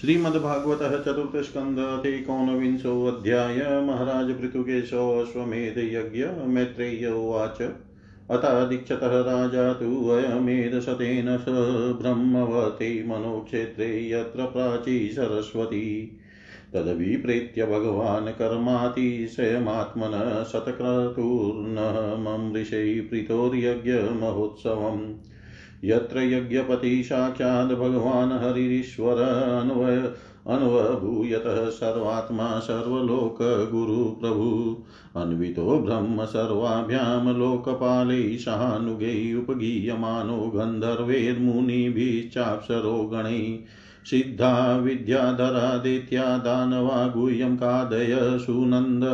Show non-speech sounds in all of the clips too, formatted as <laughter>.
श्रीमद्भागवत चतुर्थ स्कंद एकोनविंशो अध्याय महाराज पृथुकेशो यज्ञ मैत्रेय उवाच। अतः दीक्षतः राजा तु अयमेधशतेन स ब्रह्मवते मनोक्षेत्रे यत्र प्राची सरस्वती। तदभिप्रेत्य भगवान् कर्मातिशयमात्मनः शतक्रतुर्नममृषै प्रीतोर्यज्ञमहोत्सवम्। यत्र यज्ञपति साक्षात् भगवान् हरिरीश्वर अन्वय अन्वभूयतः सर्वात्मा सर्वलोकगुरुप्रभु। अन्वितो ब्रह्म सर्वाभ्यां लोकपालै शानुगै उपगीयमानो गन्धर्वैर्मुनिभिश्चाप्सरो गणैः। सिद्धा विद्याधरादित्या दानवा गुह्यं कादय सुनन्द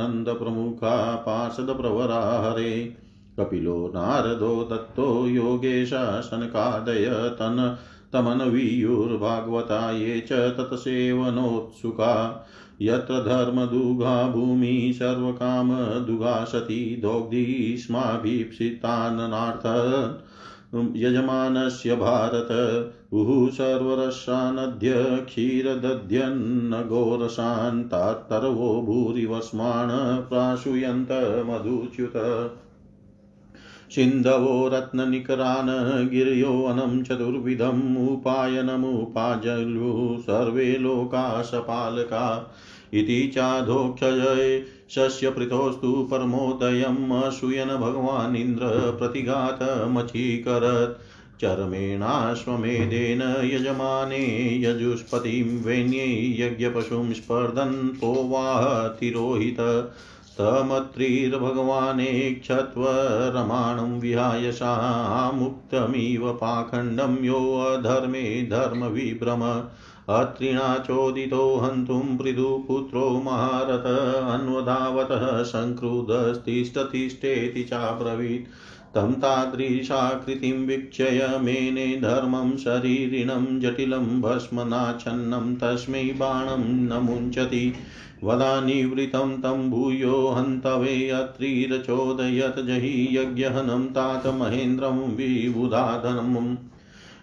नन्दप्रमुखा पार्षदप्रवरा हरे। कपिलो नारदो दत्तो योगेशा शनकादय तन् तमनवीयुर्भागवता ये च तत्सेवनोत्सुका। यत्र धर्मदुघा भूमिः सर्वकामदुघा सती दोग्धीष्माभीप्सितान्नार्थ यजमानस्य भारत, उः, सर्वरसानद्य क्षीरदध्यन्न घोरसान् तात्तर्वो भूरिवस्मान् प्राशुयन्त मधुच्युत। सिन्धवो रत्ननिकरान् गिर्योऽनं चतुर्विधम् उपायनमुपाजलु सर्वे लोकाशपालका इति चाधोक्षये शस्यपृतोस्तु परमोदयम् असूयन भगवानिन्द्र प्रतिघातमचीकरत्। चर्मेणाश्वमेधेन यजमाने यजुष्पतिं वेण्यै यज्ञपशुं स्पर्धन् पोवाह तिरोहित तमत्रिर्भगवानेक्षत्वरमाणं विहाय सामुक्तमिव पाखण्डं योऽधर्मे धर्मविभ्रम अत्रिणा चोदितो हन्तुं पृथुपुत्रो महारथ अन्वधावतः सङ्क्रुधस्तिष्ठतिष्ठेति चाब्रवीत्। तं तादृशाकृतिं वीक्षय मेने धर्मं शरीरिणं जटिलं भस्मनाच्छन्नं तस्मै बाणं न मुञ्चति वदानिवृतं तं भूयो हन्तवे अत्रिरचोदयत् जहि यज्ञहनं तात महेन्द्रं विबुधाधनम्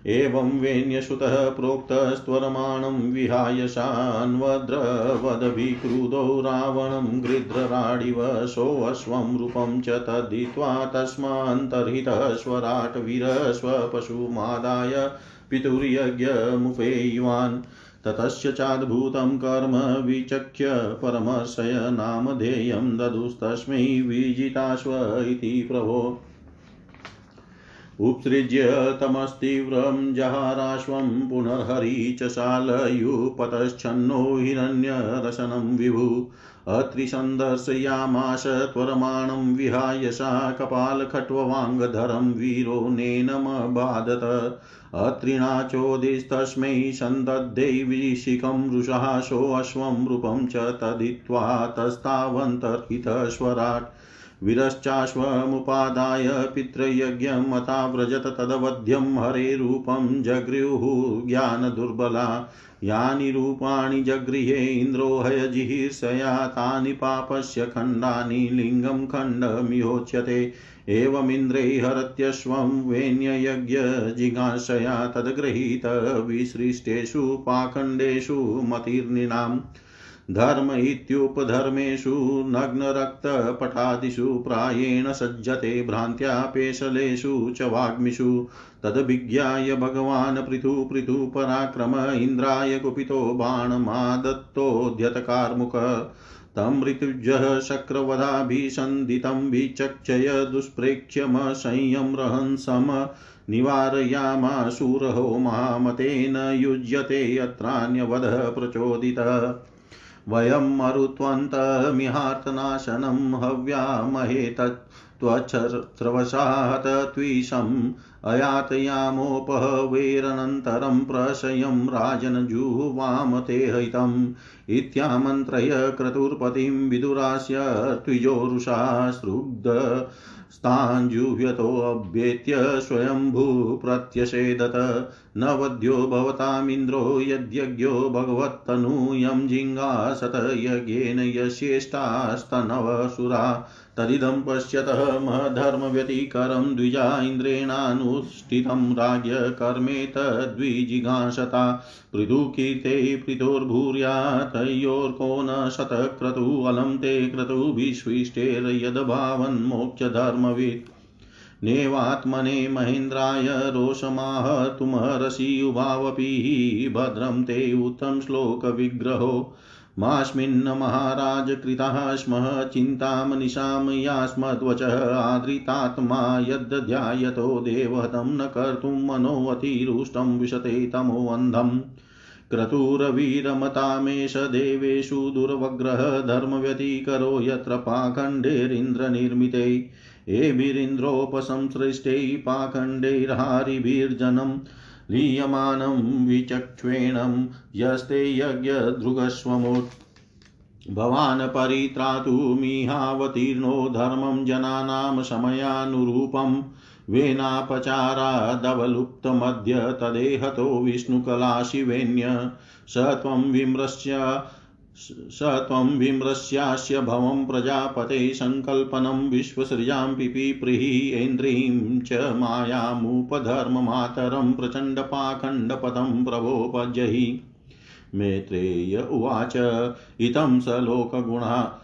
एवं वेण्यसुतः प्रोक्तस्त्वरमाणं विहाय सान्वद्रवदभिक्रुधो रावणं गृध्रराडिव सोऽश्वं रूपं च तद्धित्वा तस्मान्तर्हितः स्वराट् वीरस्वपशुमादाय पितुर्यज्ञमुपेयिवान्। ततश्च चाद्भुतं कर्म विचक्ष्य परमर्षय नामधेयं ददुस्तस्मै विजिताश्व इति प्रभो। उत्सृज्य तमस्तीव्रं जहाराश्वं पुनर्हरि च शालयुपतश्छन्नो हिरण्यरसनं विभु। अत्रिसन्दर्शयामाश त्वरमाणं विहाय सा कपालखट्ववाङ्गधरं वीरो नेनमबाधत अत्रिणाचोदिस्तस्मै सन्दद्धे विशिखं वृषः सोऽश्वं रूपं च तदित्वा तस्तावन्तर्हितस्वराट् वीरश्चाश्वमुपादाय पितृयज्ञमताव्रजत तदवध्यं हरेरूपं जगृयुः ज्ञानदुर्बला। यानि रूपाणि जगृहे हयजिहीर्षया तानि पापस्य खण्डानि लिङ्गं खण्डमिहोच्यते। एवमिन्द्रै हरत्यश्वं तद्गृहीत विसृष्टेषु पाखण्डेषु मतिर्निनाम्। धर्म इत्युपधर्मेषु नग्नरक्तपटादिषु प्रायेण सज्जते भ्रान्त्या पेशलेषु च वाग्मिषु। तद्विज्ञाय भगवान् पृथु पृथु पराक्रम इन्द्राय कुपितो बाणमादत्तोद्यतकार्मुक तं ऋतुजः शक्रवधाभिसन्धितं विचक्षय दुष्प्रेक्ष्यमसंयं रहंसम निवारयामाशूरहो महामतेन युज्यते अत्रान्यवधः प्रचोदितः। वयं मरुत्वन्तमिहार्तनाशनं हव्यामहे तत्त्वच्छ्रवशात् त्विषम् अयातयामोपहवेरनन्तरं प्रशयं राजनजुवाम ते हितम् इत्यामन्त्रय क्रतुर्पतिं विदुरास्य द्विजोरुषा श्रुग्ध स्ताञ्जुह्यतोऽभ्येत्य स्वयम्भूप्रत्यषेदत न वध्यो भवतामिन्द्रो यद्यज्ञो भगवत्तनूयं जिङ्गासत यज्ञेन यस्येष्टास्तनवसुरा। तदिदं पश्यतः महधर्मव्यतिकरं द्विजा इन्द्रेणानुष्ठितं राज्ञ कर्मेतद्विजिघांसता पृथुकीर्ते पृथुर्भूर्या तयोर्को न शतक्रतु अलं ते क्रतुभिष्विष्टेर्यद्भावन्मोक्षधर्मवित् नेवात्मने महेन्द्राय रोषमाहतुमहर्षि उभावपि भद्रं ते उत्तम श्लोकविग्रहो मास्मिन् महाराज कृताः स्मः चिन्तामनिशां यास्मद्वचः आदृतात्मा यद्ध्यायतो देवहतं न कर्तुं मनोऽतिरुष्टं विशते तमोऽन्धम् क्रतुरवीरमतामेष देवेषु दुर्वग्रह धर्मव्यतिकरो यत्र पाखण्डेरिन्द्रनिर्मिते। एभिरिन्द्रोपसंसृष्टै पाखण्डैर्हारिभिर्जनम् लीयमानं विचक्ष्वेणं यस्ते यज्ञदृगस्वमुत् भवान् परित्रातुमिहावतीर्णो धर्मं जनानां समयानुरूपं वेनापचारादवलुप्तमद्य तदेहतो विष्णुकला शिवेन्य स त्वं विमृश्य स त्वं विमृश्यास्य भवं प्रजापते सङ्कल्पनं विश्वसृजां पिपीप्रीः ऐन्द्रीं च मायामुपधर्ममातरं प्रचण्डपाखण्डपदं प्रभोपजहि मेत्रेय उवाच इतं स लोकगुणा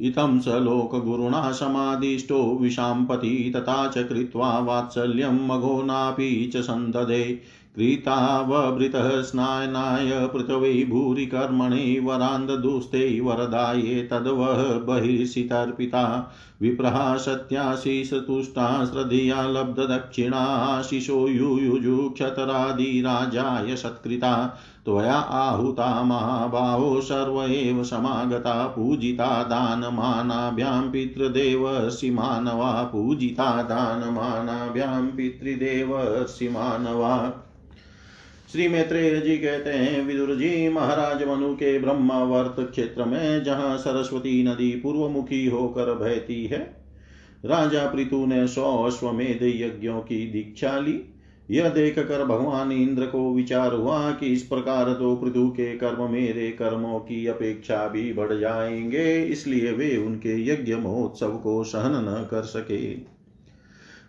इतं स लोकगुरुणा समादिष्टो विशाम्पति, तथा च कृत्वा वात्सल्यं मघोनापि च सन्ददे। क्रीतावभृतः स्नायनाय पृथ्वी भूरि कर्मणि वरान्ददुस्ते वरदाये तद्वः बहिर्षितर्पिता विप्रः सत्याशीषतुष्टा श्रद्धया लब्धदक्षिणाशिषो युयुजुक्षतरादिराजाय सत्कृता त्वया आहुता महाबाहो सर्व एव समागता पूजिता दानमानाभ्यां पितृदेवस्य मानवा पूजिता दानमानाभ्यां पितृदेवस्य मानवा श्री मैत्रेय जी कहते हैं विदुर जी महाराज मनु के ब्रह्मावर्त क्षेत्र में, जहाँ सरस्वती नदी पूर्वमुखी होकर बहती है, राजा पृथु ने सौ अश्वमेध यज्ञों की दीक्षा ली। यह देख कर भगवान इंद्र को विचार हुआ कि इस प्रकार तो पृथु के कर्म मेरे कर्मों की अपेक्षा भी बढ़ जाएँगे, इसलिए वे उनके यज्ञ महोत्सव को सहन न कर सके।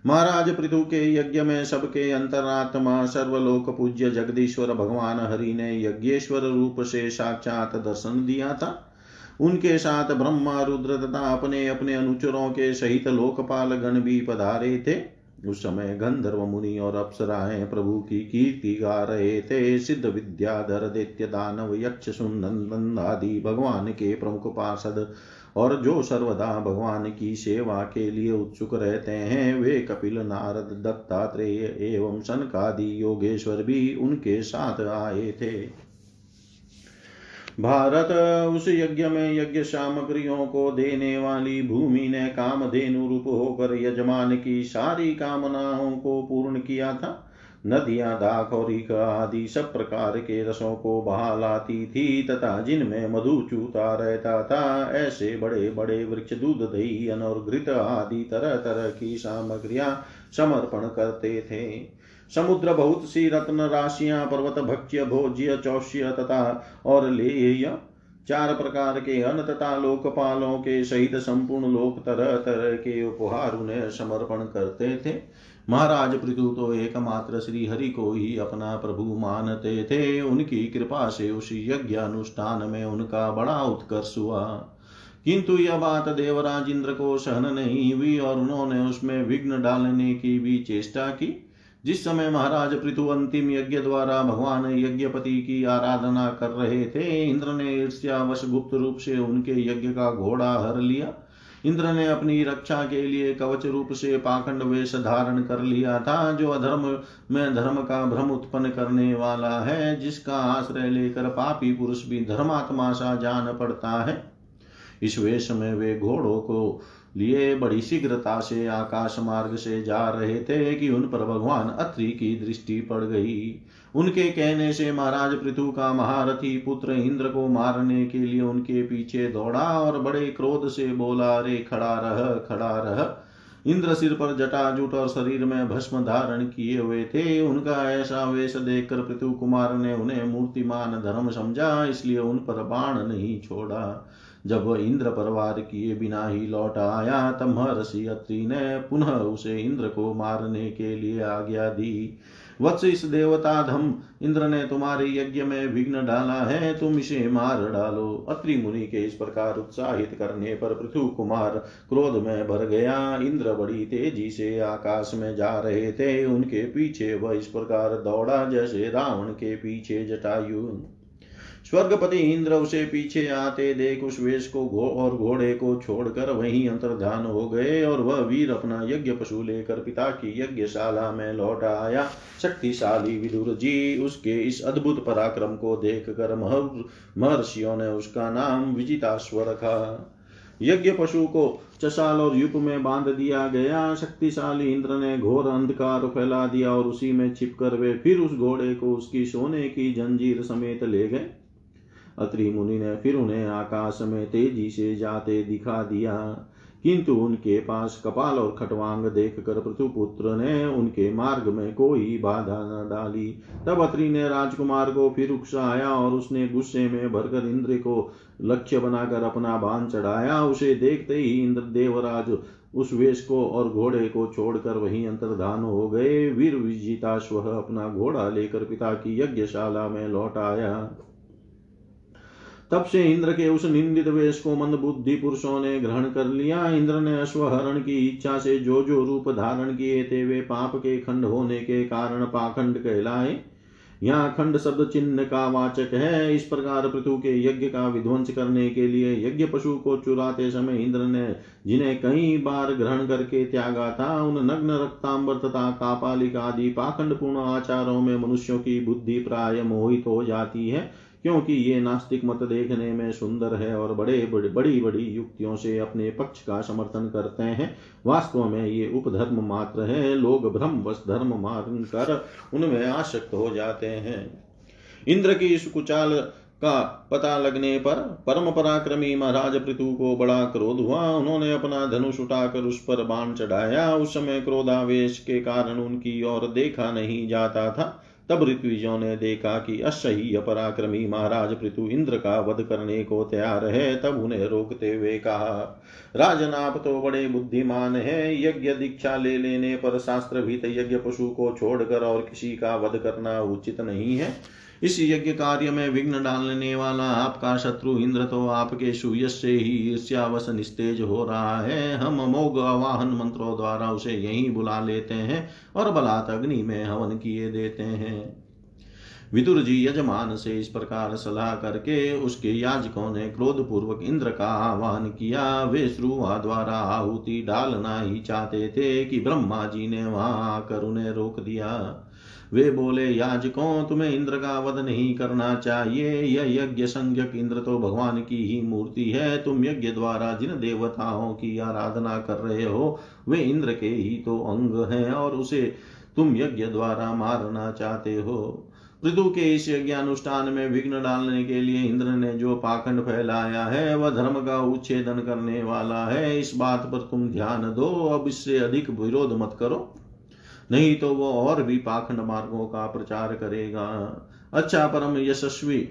महाराज पृथु के यज्ञ में सबके अंतरात्मा सर्वलोक पूज्य जगदीश्वर भगवान हरि ने यज्ञेश्वर रूप से साक्षात दर्शन दिया था। उनके साथ ब्रह्मा, रुद्र तथा अपने अपने अनुचरों के सहित लोकपाल गण भी पधारे थे। उस समय गंधर्व मुनि और अप्सराएँ प्रभु की कीर्ति गा रहे थे। सिद्ध विद्याधर, दैत्य दानव यक्ष सुनंदन आदि भगवान के प्रमुख पार्षद और जो सर्वदा भगवान की सेवा के लिए उत्सुक रहते हैं, वे कपिल नारद दत्तात्रेय एवं सनकादि योगेश्वर भी उनके साथ आए थे। भारत उस यज्ञ में यज्ञ सामग्रियों को देने वाली भूमि ने कामधेनु रूप होकर यजमान की सारी कामनाओं को पूर्ण किया था। नदियाँ, दाख और आदि सब प्रकार के रसों को बहा लाती थी, तथा जिनमें मधु चूता रहता था, ऐसे बड़े बड़े वृक्ष, दूध, दही और घृत आदि तरह तरह की सामग्रियाँ समर्पण करते थे। समुद्र बहुत सी रत्न राशियाँ, पर्वत, भक्ष्य, भोज्य, चौष्य तथा और लेय, चार प्रकार के अन्न तथा लोकपालों के सहित संपूर्ण लोक तरह तरह के उपहार उन्हें समर्पण करते थे। महाराज पृथु तो एकमात्र श्री हरि को ही अपना प्रभु मानते थे। उनकी कृपा से उस यज्ञ अनुष्ठान में उनका बड़ा उत्कर्ष हुआ। किंतु यह बात देवराज इंद्र को सहन नहीं हुई और उन्होंने उसमें विघ्न डालने की भी चेष्टा की, जिस समय महाराज पृथु अंतिम यज्ञ द्वारा भगवान यज्ञपति की आराधना कर रहे थे, इंद्र ने ईर्ष्यावश गुप्त रूप से उनके यज्ञ का घोड़ा हर लिया। इंद्र ने अपनी रक्षा के लिए कवच रूप से पाखंड वेश धारण कर लिया था, जो अधर्म में धर्म का भ्रम उत्पन्न करने वाला है, जिसका आश्रय लेकर पापी पुरुष भी धर्मात्मा सा जान पड़ता है। इस वेश में वे घोड़ों को लिए बड़ी शीघ्रता से आकाश मार्ग से जा रहे थे कि उन पर भगवान अत्रि की दृष्टि पड़ गई। उनके कहने से महाराज पृथु का महारथी पुत्र इंद्र को मारने के लिए उनके पीछे दौड़ा और बड़े क्रोध से बोला रे खड़ा रह खड़ा रह। इंद्र सिर पर जटाजुट और शरीर में भस्म धारण किए हुए थे। उनका ऐसा वेश देखकर पृथु कुमार ने उन्हें मूर्तिमान धर्म समझा, इसलिए उन पर बाण नहीं छोड़ा। जब वह इंद्र परवार किए बिना ही लौट आया, तब महर्षि अत्रि ने पुनः उसे इंद्र को मारने के लिए आज्ञा दी। वत्स इस देवता धम इंद्र ने तुम्हारे यज्ञ में विघ्न डाला है, तुम इसे मार डालो। अत्रि मुनि के इस प्रकार उत्साहित करने पर पृथु कुमार क्रोध में भर गया। इंद्र बड़ी तेज़ी से आकाश में जा रहे थे। उनके पीछे वह इस प्रकार दौड़ा जैसे रावण के पीछे जटायु स्वर्गपति इंद्र उसे पीछे आते देख उस वेश को घो और घोड़े को छोड़कर वहीं अंतर्धान हो गए और वह वीर अपना यज्ञ पशु लेकर पिता की यज्ञशाला में लौट आया। शक्तिशाली विदुर जी, उसके इस अद्भुत पराक्रम को देख कर महर्षियों ने उसका नाम विजिताश्व रखा। यज्ञ पशु को चशाल और युप में बाँध दिया गया। शक्तिशाली इंद्र ने घोर अंधकार फैला दिया और उसी में छिपकर वे फिर उस घोड़े को उसकी सोने की जंजीर समेत ले गए। अत्रि मुनि ने फिर उन्हें आकाश में तेज़ी से जाते दिखा दिया। किंतु उनके पास कपाल और खटवांग देख कर पृथुपुत्र ने उनके मार्ग में कोई बाधा न डाली। तब अत्रि ने राजकुमार को फिर उकसाया और उसने गुस्से में भरकर इंद्र को लक्ष्य बनाकर अपना बाण चढ़ाया। उसे देखते ही इंद्र देवराज उस वेश को और घोड़े को छोड़कर वहीं अंतर्धान हो गए। वीर विजिताश्व अपना घोड़ा लेकर पिता की यज्ञशाला में लौट आया। तब से इंद्र के उस निंदित वेश को मंद बुद्धि पुरुषों ने ग्रहण कर लिया। इंद्र ने अश्वहरण की इच्छा से जो जो रूप धारण किए थे, वे पाप के खंड होने के कारण पाखंड कहलाए। यहाँ खंड शब्द चिन्ह का वाचक है। इस प्रकार पृथु के यज्ञ का विध्वंस करने के लिए यज्ञ पशु को चुराते समय इंद्र ने जिन्हें कई बार ग्रहण करके त्यागा था, उन नग्न रक्तांबर तथा कापालिक आदि पाखंड पूर्ण आचारों में मनुष्यों की बुद्धि प्राय मोहित हो जाती है। क्योंकि ये नास्तिक मत देखने में सुंदर है और बड़े बड़े, बड़ी युक्तियों से अपने पक्ष का समर्थन करते हैं। वास्तव में ये उपधर्म मात्र है। लोग भ्रम वश धर्म मान कर उनमें आसक्त हो जाते हैं। इंद्र की इस कुचाल का पता लगने पर परम पराक्रमी महाराज पृथु को बड़ा क्रोध हुआ। उन्होंने अपना धनुष उठाकर उस पर बाण चढ़ाया। उस समय क्रोधावेश के कारण उनकी ओर देखा नहीं जाता था। तब ऋत्विजों ने देखा कि असह्य पराक्रमी महाराज पृथु इंद्र का वध करने को तैयार है, तब उन्हें रोकते हुए कहा राजन आप तो बड़े बुद्धिमान है, यज्ञ दीक्षा ले लेने पर शास्त्र भीत यज्ञ पशु को छोड़कर और किसी का वध करना उचित नहीं है। इस यज्ञ कार्य में विघ्न डालने वाला आपका शत्रु इंद्र तो आपके सुयश से ही ईर्ष्यावश निस्तेज हो रहा है। हम अमोघ आवाहन मंत्रों द्वारा उसे यहीं बुला लेते हैं और बलात् अग्नि में हवन किए देते हैं। विदुर जी यजमान से इस प्रकार सलाह करके उसके याजकों ने क्रोध पूर्वक इंद्र का आह्वान किया। वे श्रुआ द्वारा आहुति डालना ही चाहते थे कि ब्रह्मा जी ने वहाँ आकर उन्हें रोक दिया। वे बोले, याजकों, तुम्हें इंद्र का वध नहीं करना चाहिए। यह यज्ञ संज्ञक इंद्र तो भगवान की ही मूर्ति है। तुम यज्ञ द्वारा जिन देवताओं की आराधना कर रहे हो, वे इंद्र के ही तो अंग हैं और उसे तुम यज्ञ द्वारा मारना चाहते हो। ऋतु के इस यज्ञानुष्ठान में विघ्न डालने के लिए इंद्र ने जो पाखंड फैलाया है, वह धर्म का उच्छेदन करने वाला है। इस बात पर तुम ध्यान दो। अब इससे अधिक विरोध मत करो। नहीं तो वो और भी पाखंड मार्गों का प्रचार करेगा। अच्छा परम यशस्वी,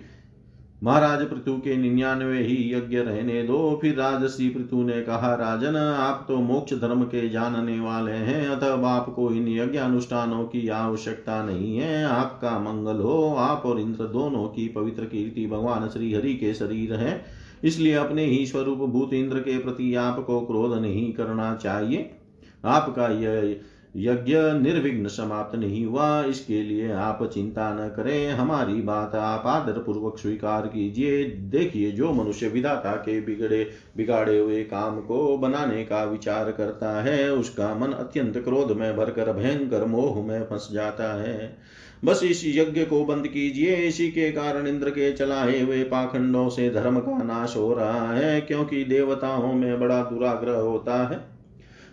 महाराज पृथु के निन्यानवे ही यज्ञ रहने दो। फिर राजसी पृथु ने कहा, राजन, आप तो मोक्ष धर्म के जानने वाले हैं, अतः आपको इन यज्ञ अनुष्ठानों की आवश्यकता नहीं है। आपका मंगल हो, आप और इंद्र दोनों की पवित्र कीर्ति भगवान श्री हरि के शरीर है। इसलिए अपने ही स्वरूप भूत इंद्र के प्रति आपको क्रोध नहीं करना चाहिए। आपका यह यज्ञ निर्विघ्न समाप्त नहीं हुआ। इसके लिए आप चिंता न करें। हमारी बात आप आदर पूर्वक स्वीकार कीजिए। देखिए, जो मनुष्य विधाता के बिगड़े, बिगाड़े हुए काम को बनाने का विचार करता है, उसका मन अत्यंत क्रोध में भरकर, भयंकर मोह में फंस जाता है। बस इस यज्ञ को बंद कीजिए। इसी के कारण इंद्र के चलाए हुए पाखंडों से धर्म का नाश हो रहा है, क्योंकि देवताओं में बड़ा दुराग्रह होता है।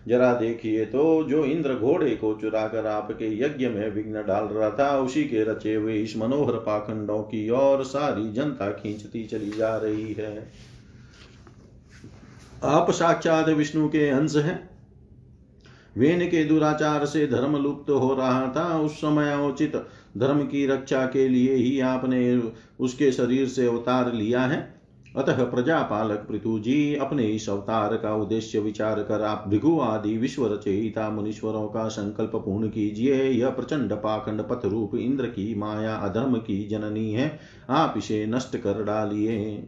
जरा देखिए तो जो इंद्र घोड़े को चुरा कर आपके यज्ञ में विघ्न डाल रहा था, उसी के रचे हुए इस मनोहर पाखंडों की ओर सारी जनता खींचती चली जा रही है। आप साक्षात विष्णु के अंश हैं। वेन के दुराचार से धर्म लुप्त हो रहा था, उस समय उचित धर्म की रक्षा के लिए ही आपने उसके शरीर से अवतार लिया है। अतः प्रजापालक पृथु जी अपने इस अवतार का उद्देश्य विचार कर आप भृगु आदि विश्व रचयिता मुनीश्वरों का संकल्प पूर्ण कीजिए। यह प्रचंड पाखंड पथ रूप इंद्र की माया अधर्म की जननी है। आप इसे नष्ट कर डालिए।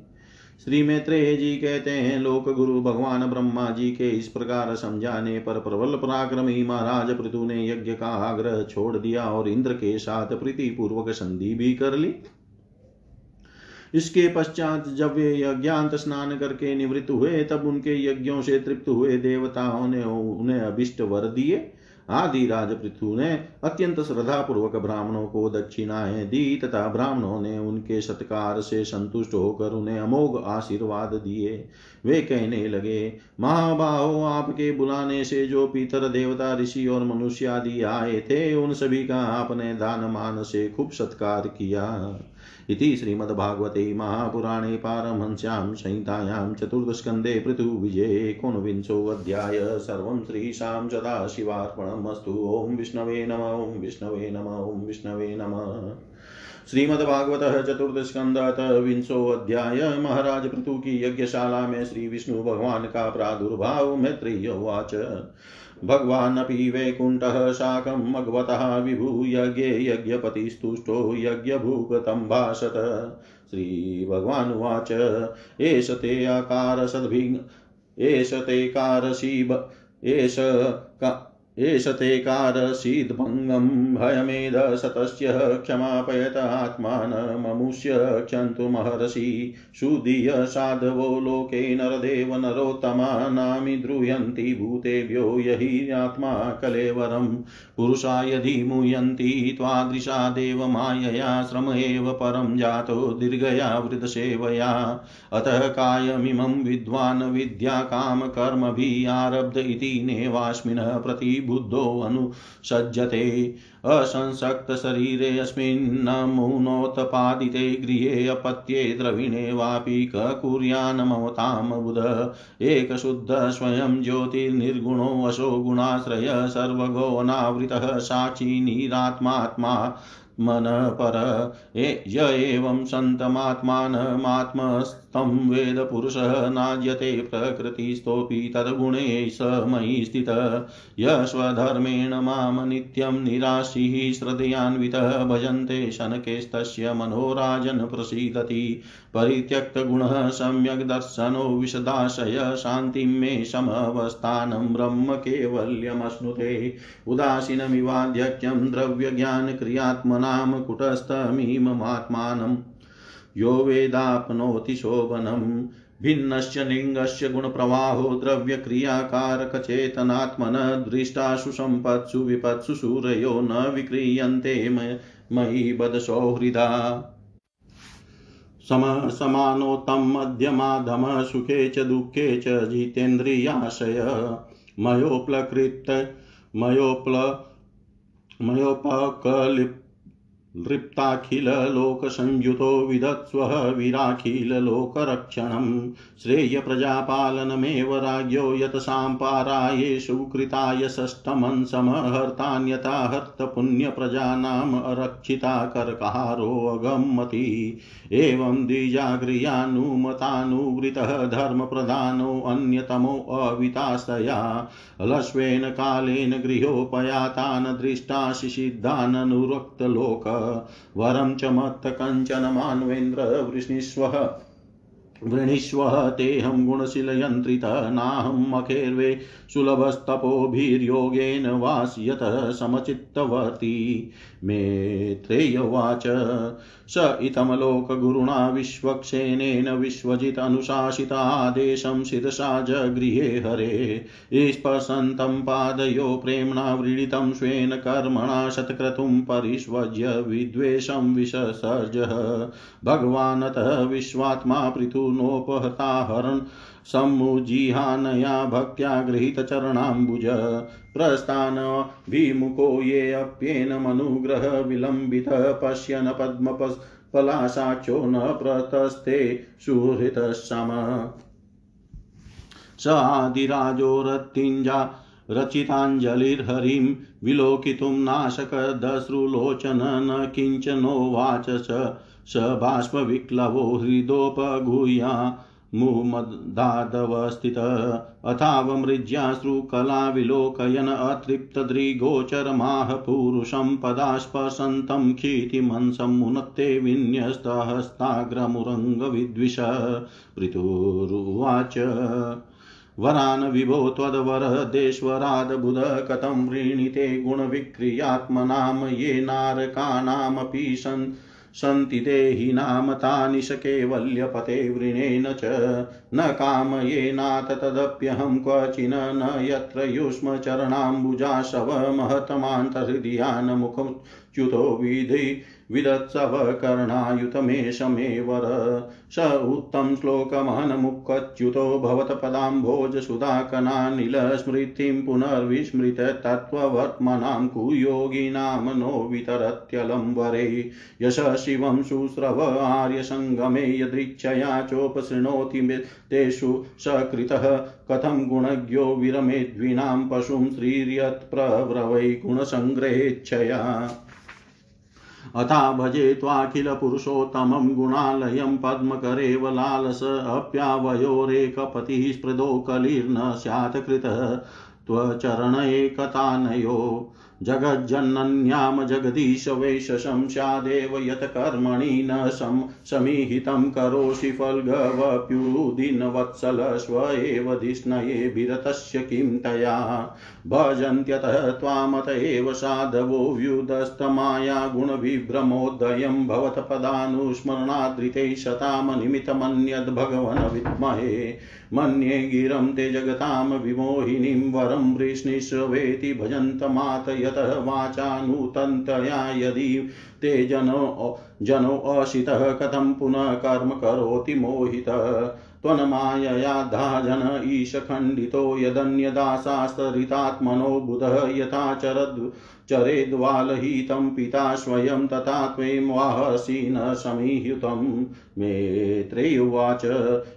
श्री मैत्रेय जी कहते हैं, लोक गुरु भगवान ब्रह्मा जी के इस प्रकार समझाने पर प्रबल पराक्रमी महाराज पृथु ने यज्ञ का आग्रह छोड़ दिया और इंद्र के साथ प्रीति पूर्वक संधि भी कर ली। इसके पश्चात जब वे यज्ञांत स्नान करके निवृत्त हुए, तब उनके यज्ञों से तृप्त हुए देवताओं ने उन्हें अभिष्ट वर दिए। आदि राज पृथु ने अत्यंत श्रद्धा पूर्वक ब्राह्मणों को दक्षिणाएँ दी तथा ब्राह्मणों ने उनके सत्कार से संतुष्ट होकर उन्हें अमोघ आशीर्वाद दिए। वे कहने लगे, महाबाहो, आपके बुलाने से जो पितर देवता, ऋषि और मनुष्य आदि आए थे, उन सभी का आपने दान मान से खूब सत्कार किया। इति श्रीमद्भागवते महापुराणे पारमहंस्यां संहितायां चतुर्थस्कन्धे पृथुविजये एकोनविंशोऽध्याय सर्वं श्रीशां सदाशिवार्पणमस्तु। ॐ विष्णवे नम, ॐ विष्णवे नम, ॐ विष्णवे नमः। श्रीमद्भागवत चतुर्थस्कंदत विंशो अध्याय महाराज पृथु की यज्ञशाला में श्री विष्णु भगवान का प्रादुर्भाव मैत्रेय उवाच। भगवानपि वैकुण्ठः शाकं भगवतः विभूयज्ञे यज्ञपतिस्तुष्टो यज्ञभूगतं भाषत श्रीभगवानुवाच, एष ते अकार सद्भिङ् एष ते कारसीब, एष का एष ते कारसीद्भङ्गं भयमेध शतस्य क्षमापयत आत्मानममुष्य क्षन्तु महर्षि सुदीय साधवो लोके नरदेव नरोत्तमा नामि द्रुह्यन्ति भूतेभ्यो यहि आत्मा कलेवरं। पुरुषा यदि त्वादृशा देवमायया श्रम एव परं जातो दीर्घया वृतसेवया अतः कायमिमं विद्वान् विद्याकामकर्मभिः आरब्ध इति नेवास्मिन् प्रति बुद्धोऽनुसज्जते असंसक्तशरीरेऽस्मिन्नमुनोत्पादिते गृहे अपत्ये द्रविणे वापि ककुर्यान् ममतां बुध। एकशुद्ध स्वयं ज्योतिर्निर्गुणो वशो गुणाश्रय सर्वगोऽनावृतः साक्षी निरात्मात्मा। मन पर। य एवं सन्तमात्मानमात्मस्तं वेदपुरुषः नाज्यते प्रकृतिस्थोऽपि तद्गुणे स मयि स्थितः। य स्वधर्मेण माँ नित्यं निराशिः श्रद्धयान्वितः भजन्ते शनकेस्तस्य मनोराजन् प्रसीदति। परित्यक्तगुणः सम्यक् दर्शनो विशदाशय शान्तिं मे समवस्थानं ब्रह्म कैवल्यमश्नुते। उदासीनमिवाध्यक्ष्यं द्रव्यज्ञानक्रियात्मनां कुटस्थमिममात्मानं यो वेदाप्नोति शोभनम्। भिन्नश्च लिङ्गस्य गुणप्रवाहो द्रव्यक्रियाकारकचेतनात्मन दृष्टासु सम्पत्सु विपत्सु सूरयो न विक्रियन्ते मयि बदसौहृदा। सम समानोत्तम मध्यमाधम सुखे च दुःखे च जितेन्द्रियाशय। मयोप्लकृत मयोप्ल मयोपकलिप् दृप्ताखिललोकसंयुतो विदत्स्वः विराखिललोकरक्षणं श्रेयप्रजापालनमेव राज्ञो यत् साम्पारायेषु कृताय षष्ठमं समहर्तान्यथा हर्तपुण्यप्रजानाम् अरक्षिता कर्कहारोऽगम्मति एवं द्विजागृहानुमतानुवृतः धर्मप्रधानोऽन्यतमोऽवितास्तया लश्वेन कालेन गृहोपयातान् दृष्टाशिसिद्धाननुरक्तलोक वरं च मत्तकञ्चन मान्वेन्द्र वृष्णीष्वः वृणीष्वः तेऽहं गुणशीलयन्त्रितः नाहं मखेर्वे सुलभस्तपोभिर्योगेन वास्यतः समचित्तवर्ती। मेत्रेयवाच स इतमलोकगुरुणा विश्वक्षेणेन विश्वजित् अनुशासितादेशं शिरसा जगृहे हरे। स्पर्शन्तं पादयो प्रेम्णा व्रीडितं स्वेन कर्मणा शतक्रतुं परिष्वज्य विद्वेषं विससर्जः भगवानतः विश्वात्मा पृथुनोपहताहरन् सम्मुजिहानया भक्त्या गृहीतचरणाम्बुज। प्रस्थानभिमुखो येऽप्येनमनुग्रह विलम्बितः पश्यन् पद्मपलाशाक्षो न प्रतस्ते सुहृतः सम स आदिराजो रत्तिञ्जा रचिताञ्जलिर्हरिं विलोकितुं नाशकदश्रुलोचन न किञ्चनोवाच स बाष्पविक्लवो हृदोपगूह्या मुमदादवस्थित अथावमृज्याश्रुकलाविलोकयन अतृप्तदृगोचरमाह पुरुषं पदास्पर्शन्तं क्षितिमंसमुन्नते विन्यस्तहस्ताग्रमुरङ्गविद्विष। पृथुरुवाच वरान् विभो त्वद्वरदेश्वराद्बुध कथं वृणीते गुणविक्रियात्मनां ये नारकानामपि सन् सन्ति देहिनां तानि स कैवल्यपते वृणेन च। न कामयेनाथ तदप्यहं क्वचिन न यत्र युष्मचरणाम्बुजाशव महतमान्तहृदयान् विधि विदत्सवकर्णायुतमेष मे वर स उत्तम भवत्पदाम्भोजसुधाकनानिलस्मृतिं पुनर्विस्मृत तत्त्ववर्त्मनां कुयोगिनां नो वितरत्यलं वरे। यश शिवं शुश्रव आर्यसङ्गमे यदृच्छया चोपशृणोति तेषु सकृतः कथं गुणज्ञो विरमेद्विनां पशुं श्रीर्यत्प्रव्रवै गुणसङ्ग्रहेच्छया। अथा भजे त्वाखिलपुरुषोत्तमं गुणालयं पद्मकरेव लालस अप्यावयोरेकपतिः स्पृदो कलिर्न स्यात् कृतः त्वचरणैकतानयो जगज्जनन्यां जगदीश वैशसं स्यादेव यत् कर्मणि न सम समीहितं करोषि फल्गवप्युदिनवत्सल स्व एव धिष्णये विरतस्य किं तया? भजन्त्यतः त्वामत एव साधवो व्युदस्तमाया गुणविभ्रमोदयं भवत्पदानुस्मरणादृते शतामनिमितमन्यद्भगवन् विद्महे। मन्ये गिरं ते जगतां विमोहिनीं वरं वृष्णिष्वेति भजन्तमात यतः वाचानुतन्तया यदि ते जनो जनो अशितः कथं पुनः कर्म करोति मोहितः? त्वन्माययाद्धा जन ईशखण्डितो यदन्यदासास्तरितात्मनो बुधः यथा चरद् चरेद्वालहितं पिता स्वयं तथा त्वं वाहसि न समीयुतं मेत्रेयुवाच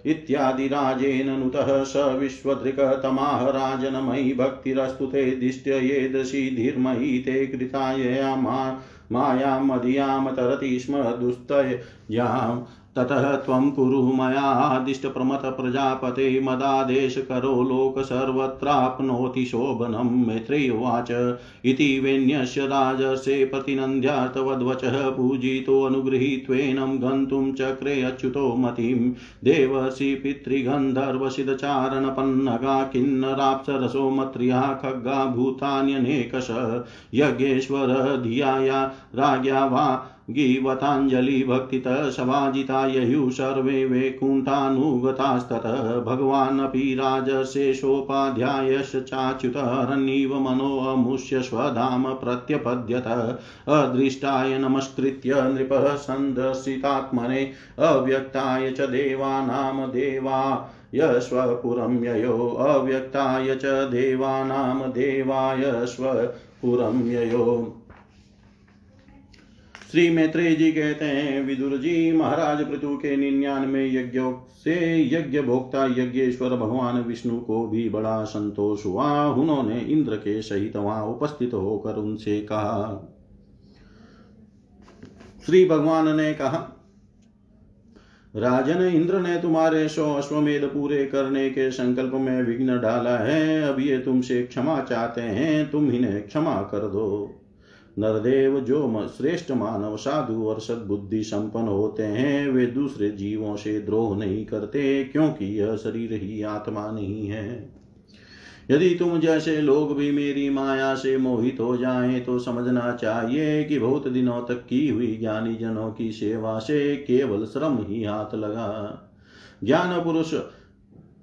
इत्यादिराजेन नुतः स विश्वदृक्तमाह राजनमयि भक्तिरस्तु ते दिष्ट्येदृशी धीर्मयि ते कृतायया मा मायां मदीयां तरति स्म दुस्तयाम् ततः त्वं कुरु मयादिष्टप्रमथप्रजापते मदादेशकरो लोक सर्वत्राप्नोति शोभनं। मैत्रेयुवाच इति वेण्यस्य राजसे प्रतिनन्द्यार्थवद्वचः पूजितोऽनुगृहीत्वेनं गन्तुं चक्रे अच्युतो मतिं। देवसि पितृगन्धर्वसिदचारणपन्नगा किन्नराप्सरसो मत्र्या खग्गा भूतान्यनेकश यज्ञेश्वर धियाया राज्ञा वा गीवताञ्जलिभक्तितः सभाजिता ययुः सर्वे वैकुण्ठानुगतास्ततः भगवानपि राजशेषोपाध्यायश्च चाच्युतरन्नीव मनोऽमुष्य स्वधाम प्रत्यपद्यत अदृष्टाय नमस्कृत्य नृपः सन्दर्शितात्मने अव्यक्ताय च देवानां देवा यश्वपुरं ययो अव्यक्ताय च देवानां देवाय स्वपुरं ययो श्री मैत्रेय जी कहते हैं, विदुर जी, महाराज पृथु के निन्यानवे यज्ञों से यज्ञ भोक्ता यज्ञेश्वर भगवान विष्णु को भी बड़ा संतोष हुआ। उन्होंने इंद्र के सहित वहाँ उपस्थित होकर उनसे कहा, श्री भगवान ने कहा, राजन, इंद्र ने तुम्हारे सौ अश्वमेध पूरे करने के संकल्प में विघ्न डाला है। अब ये तुमसे क्षमा चाहते हैं, तुम इन्हें क्षमा कर दो। नरदेव जो श्रेष्ठ मानव साधु और सद्बुद्धि संपन्न होते हैं, वे दूसरे जीवों से द्रोह नहीं करते, क्योंकि यह शरीर ही आत्मा नहीं है। यदि तुम जैसे लोग भी मेरी माया से मोहित हो जाएँ तो समझना चाहिए कि बहुत दिनों तक की हुई ज्ञानी जनों की सेवा से केवल श्रम ही हाथ लगा। ज्ञान पुरुष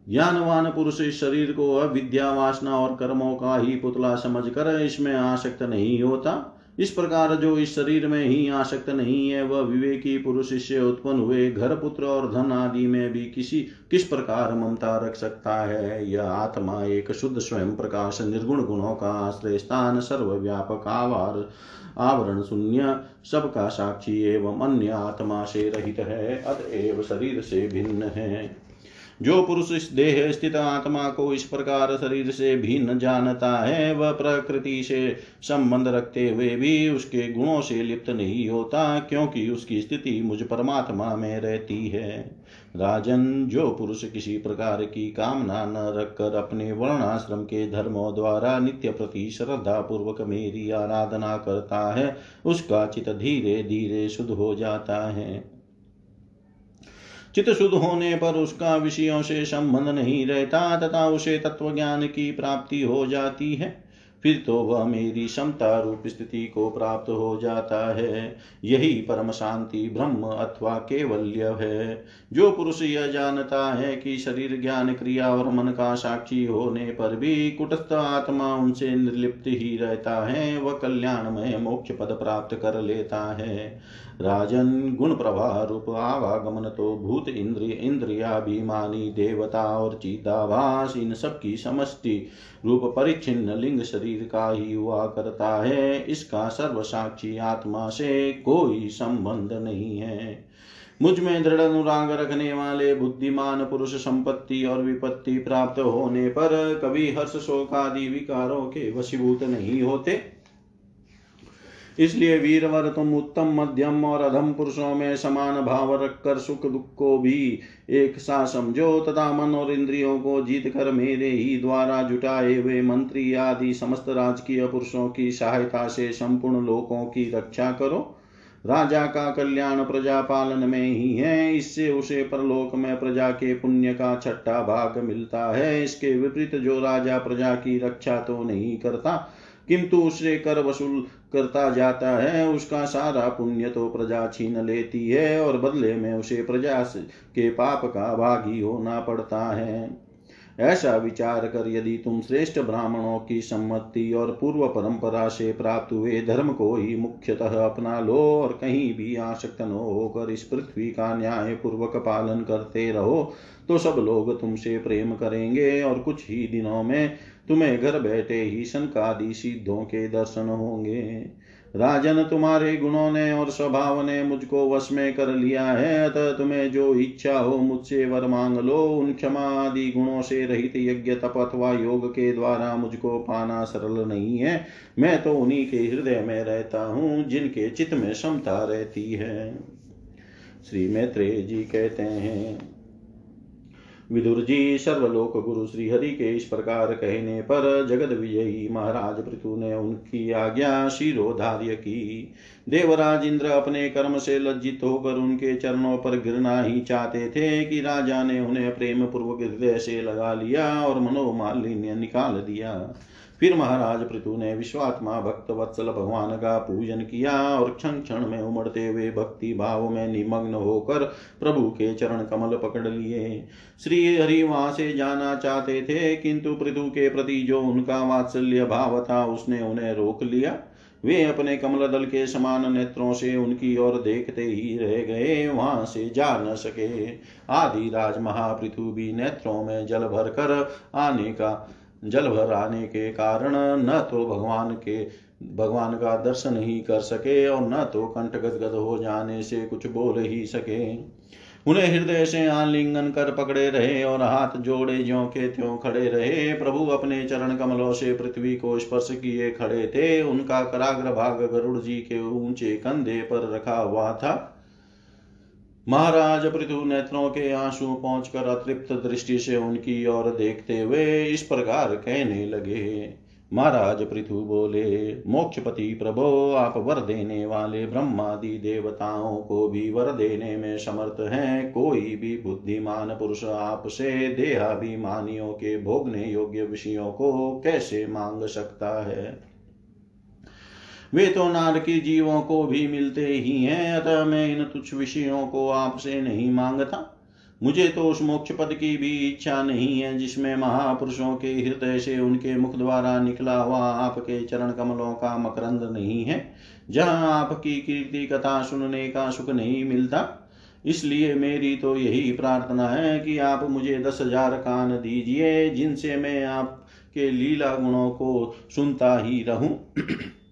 ज्ञानवान पुरुष इस शरीर को अविद्या वासना और कर्मों का ही पुतला समझकर इसमें आसक्त नहीं होता। इस प्रकार जो इस शरीर में ही आसक्त नहीं है, वह विवेकी पुरुष इससे उत्पन्न हुए घर, पुत्र और धन आदि में भी किसी, किस प्रकार ममता रख सकता है? यह आत्मा एक शुद्ध स्वयं प्रकाश निर्गुण गुणों का आश्रय स्थान, सर्वव्यापक आवार, आवरण शून्य, सबका साक्षी एवं अन्य आत्मा से रहित है, अतएव शरीर से भिन्न है। जो पुरुष इस देह स्थित आत्मा को इस प्रकार शरीर से भिन्न जानता है, वह प्रकृति से संबंध रखते हुए भी उसके गुणों से लिप्त नहीं होता, क्योंकि उसकी स्थिति मुझ परमात्मा में रहती है। राजन, जो पुरुष किसी प्रकार की कामना न रखकर अपने वर्णाश्रम के धर्मों द्वारा नित्य प्रति श्रद्धा पूर्वक मेरी आराधना करता है, उसका चित धीरे धीरे शुद्ध हो जाता है। चित शुद्ध होने पर उसका विषयों से संबंध नहीं रहता, तथा उसे तत्व ज्ञान की प्राप्ति हो जाती है। फिर तो वह मेरी समता रूप स्थिति को प्राप्त हो जाता है। यही परम शांति ब्रह्म अथवा केवल्य है। जो पुरुष यह जानता है कि शरीर ज्ञान क्रिया और मन का साक्षी होने पर भी कुटस्थ आत्मा उनसे निर्लिप्त ही रहता है, वह कल्याणमय मोक्ष पद प्राप्त कर लेता है। राजन गुण प्रभा रूप आवागमन तो भूत इंद्रिय इंद्रियाभिमानी देवता और चिदाभास इन सबकी समष्टि रूप परिच्छिन्न लिंग शरीर का ही हुआ करता है। इसका सर्व साक्षी आत्मा से कोई संबंध नहीं है। मुझमें दृढ़ अनुराग रखने वाले बुद्धिमान पुरुष संपत्ति और विपत्ति प्राप्त होने पर कभी हर्ष शोक आदि विकारों के वशीभूत नहीं होते। इसलिए वीरवर तुम उत्तम मध्यम और अधम पुरुषों में समान भाव रखकर सुख दुख को भी एक सा समझो तथा मन और इंद्रियों को जीत कर मेरे ही द्वारा जुटाए हुए मंत्री आदि समस्त राजकीय पुरुषों की सहायता से संपूर्ण लोकों की रक्षा करो। राजा का कल्याण प्रजा पालन में ही है। इससे उसे परलोक में प्रजा के पुण्य का छठा भाग मिलता है। इसके विपरीत जो राजा प्रजा की रक्षा तो नहीं करता, किंतु उसे कर वसूल करता जाता है, उसका सारा पुण्य तो प्रजा छीन लेती है और बदले में उसे प्रजा के पाप का भागी होना पड़ता है। ऐसा विचार कर यदि तुम श्रेष्ठ ब्राह्मणों की सम्मति और पूर्व परंपरा से प्राप्त हुए धर्म को ही मुख्यतः अपना लो और कहीं भी आसक्त न होकर इस पृथ्वी का न्याय पूर्वक पालन करते रहो तो सब लोग तुमसे प्रेम करेंगे और कुछ ही दिनों में तुम्हें घर बैठे ही शंकादि सिद्धों के दर्शन होंगे। राजन तुम्हारे गुणों ने और स्वभाव ने मुझको वश में कर लिया है, अतः तुम्हें जो इच्छा हो मुझसे वर मांग लो। उन क्षमा आदि गुणों से रहित यज्ञ तप अथवा योग के द्वारा मुझको पाना सरल नहीं है। मैं तो उन्हीं के हृदय में रहता हूँ, जिनके चित्त में क्षमता रहती है। श्री मैत्रेय जी कहते हैं विदुर जी सर्वलोक गुरु श्री हरि के इस प्रकार कहने पर जगत विजयी महाराज पृथु ने उनकी आज्ञा शिरोधार्य की। देवराज इंद्र अपने कर्म से लज्जित होकर उनके चरणों पर गिरना ही चाहते थे कि राजा ने उन्हें प्रेम पूर्वक हृदय से लगा लिया और मनोमालिन्य निकाल दिया। फिर महाराज पृथु ने विश्वात्मा भक्त वत्सल भगवान का पूजन किया और क्षण क्षण में उमड़ते हुए भक्ति भाव में निमग्न होकर प्रभु के चरण कमल पकड़ लिए। श्री हरि वहाँ से जाना चाहते थे, किंतु पृथु के प्रति जो उनका वात्सल्य भाव था, उसने उन्हें रोक लिया। वे अपने कमल दल के समान नेत्रों से उनकी ओर देखते ही रह गए, वहाँ से जा न सके। आदि राज महापृथु भी नेत्रों में जल भर कर आने का जल भर आने के कारण न तो भगवान के, भगवान का दर्शन ही कर सके और न तो कंठ गदगद हो जाने से कुछ बोल ही सके। उन्हें हृदय से आलिंगन कर पकड़े रहे और हाथ जोड़े ज्यो के त्यों खड़े रहे। प्रभु अपने चरण कमलों से पृथ्वी को स्पर्श किए खड़े थे। उनका कराग्र भाग गरुड़ जी के ऊँचे कंधे पर रखा हुआ था। महाराज पृथु नेत्रों के आँसू पहुंचकर अतृप्त दृष्टि से उनकी ओर देखते हुए इस प्रकार कहने लगे, महाराज पृथु बोले, मोक्षपति प्रभो, आप वर देने वाले ब्रह्मादि देवताओं को भी वर देने में समर्थ हैं। कोई भी बुद्धिमान पुरुष आपसे देहाभिमानियों के भोगने योग्य विषयों को कैसे मांग सकता है? वे तो नारकी जीवों को भी मिलते ही हैं, अतः मैं इन तुच्छ विषयों को आपसे नहीं माँगता। मुझे तो उस मोक्ष पद की भी इच्छा नहीं है, जिसमें महापुरुषों के हृदय से उनके मुख द्वारा निकला हुआ आपके चरण कमलों का मकरंद नहीं है, जहाँ आपकी कीर्ति कथा सुनने का सुख नहीं मिलता। इसलिए मेरी तो यही प्रार्थना है कि आप मुझे दस हज़ार कान दीजिए, जिनसे मैं आपके लीला गुणों को सुनता ही रहूँ। <clears throat>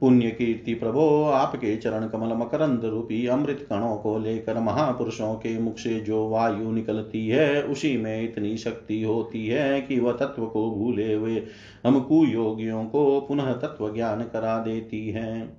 पुण्य कीर्ति प्रभो, आपके चरण कमल मकरंद रूपी अमृत कणों को लेकर महापुरुषों के मुख से जो वायु निकलती है, उसी में इतनी शक्ति होती है कि वह तत्व को भूले हुए हम कुयोगियों को पुनः तत्व ज्ञान करा देती है।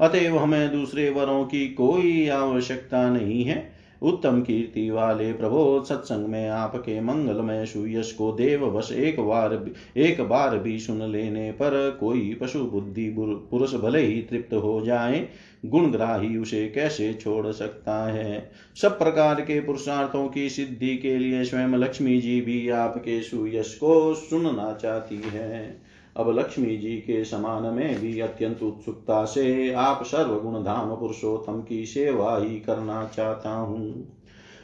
अतएव हमें दूसरे वरों की कोई आवश्यकता नहीं है। उत्तम कीर्ति वाले प्रभो, सत्संग में आपके मंगलमय सुयश को देव बस एक बार एक बार भी सुन लेने पर कोई पशु बुद्धि पुरुष भले ही तृप्त हो जाए, गुणग्राही उसे कैसे छोड़ सकता है? सब प्रकार के पुरुषार्थों की सिद्धि के लिए स्वयं लक्ष्मी जी भी आपके सुयश को सुनना चाहती है। अब लक्ष्मी जी के समान में भी अत्यंत उत्सुकता से आप सर्वगुण धाम पुरुषोत्तम की सेवा ही करना चाहता हूँ।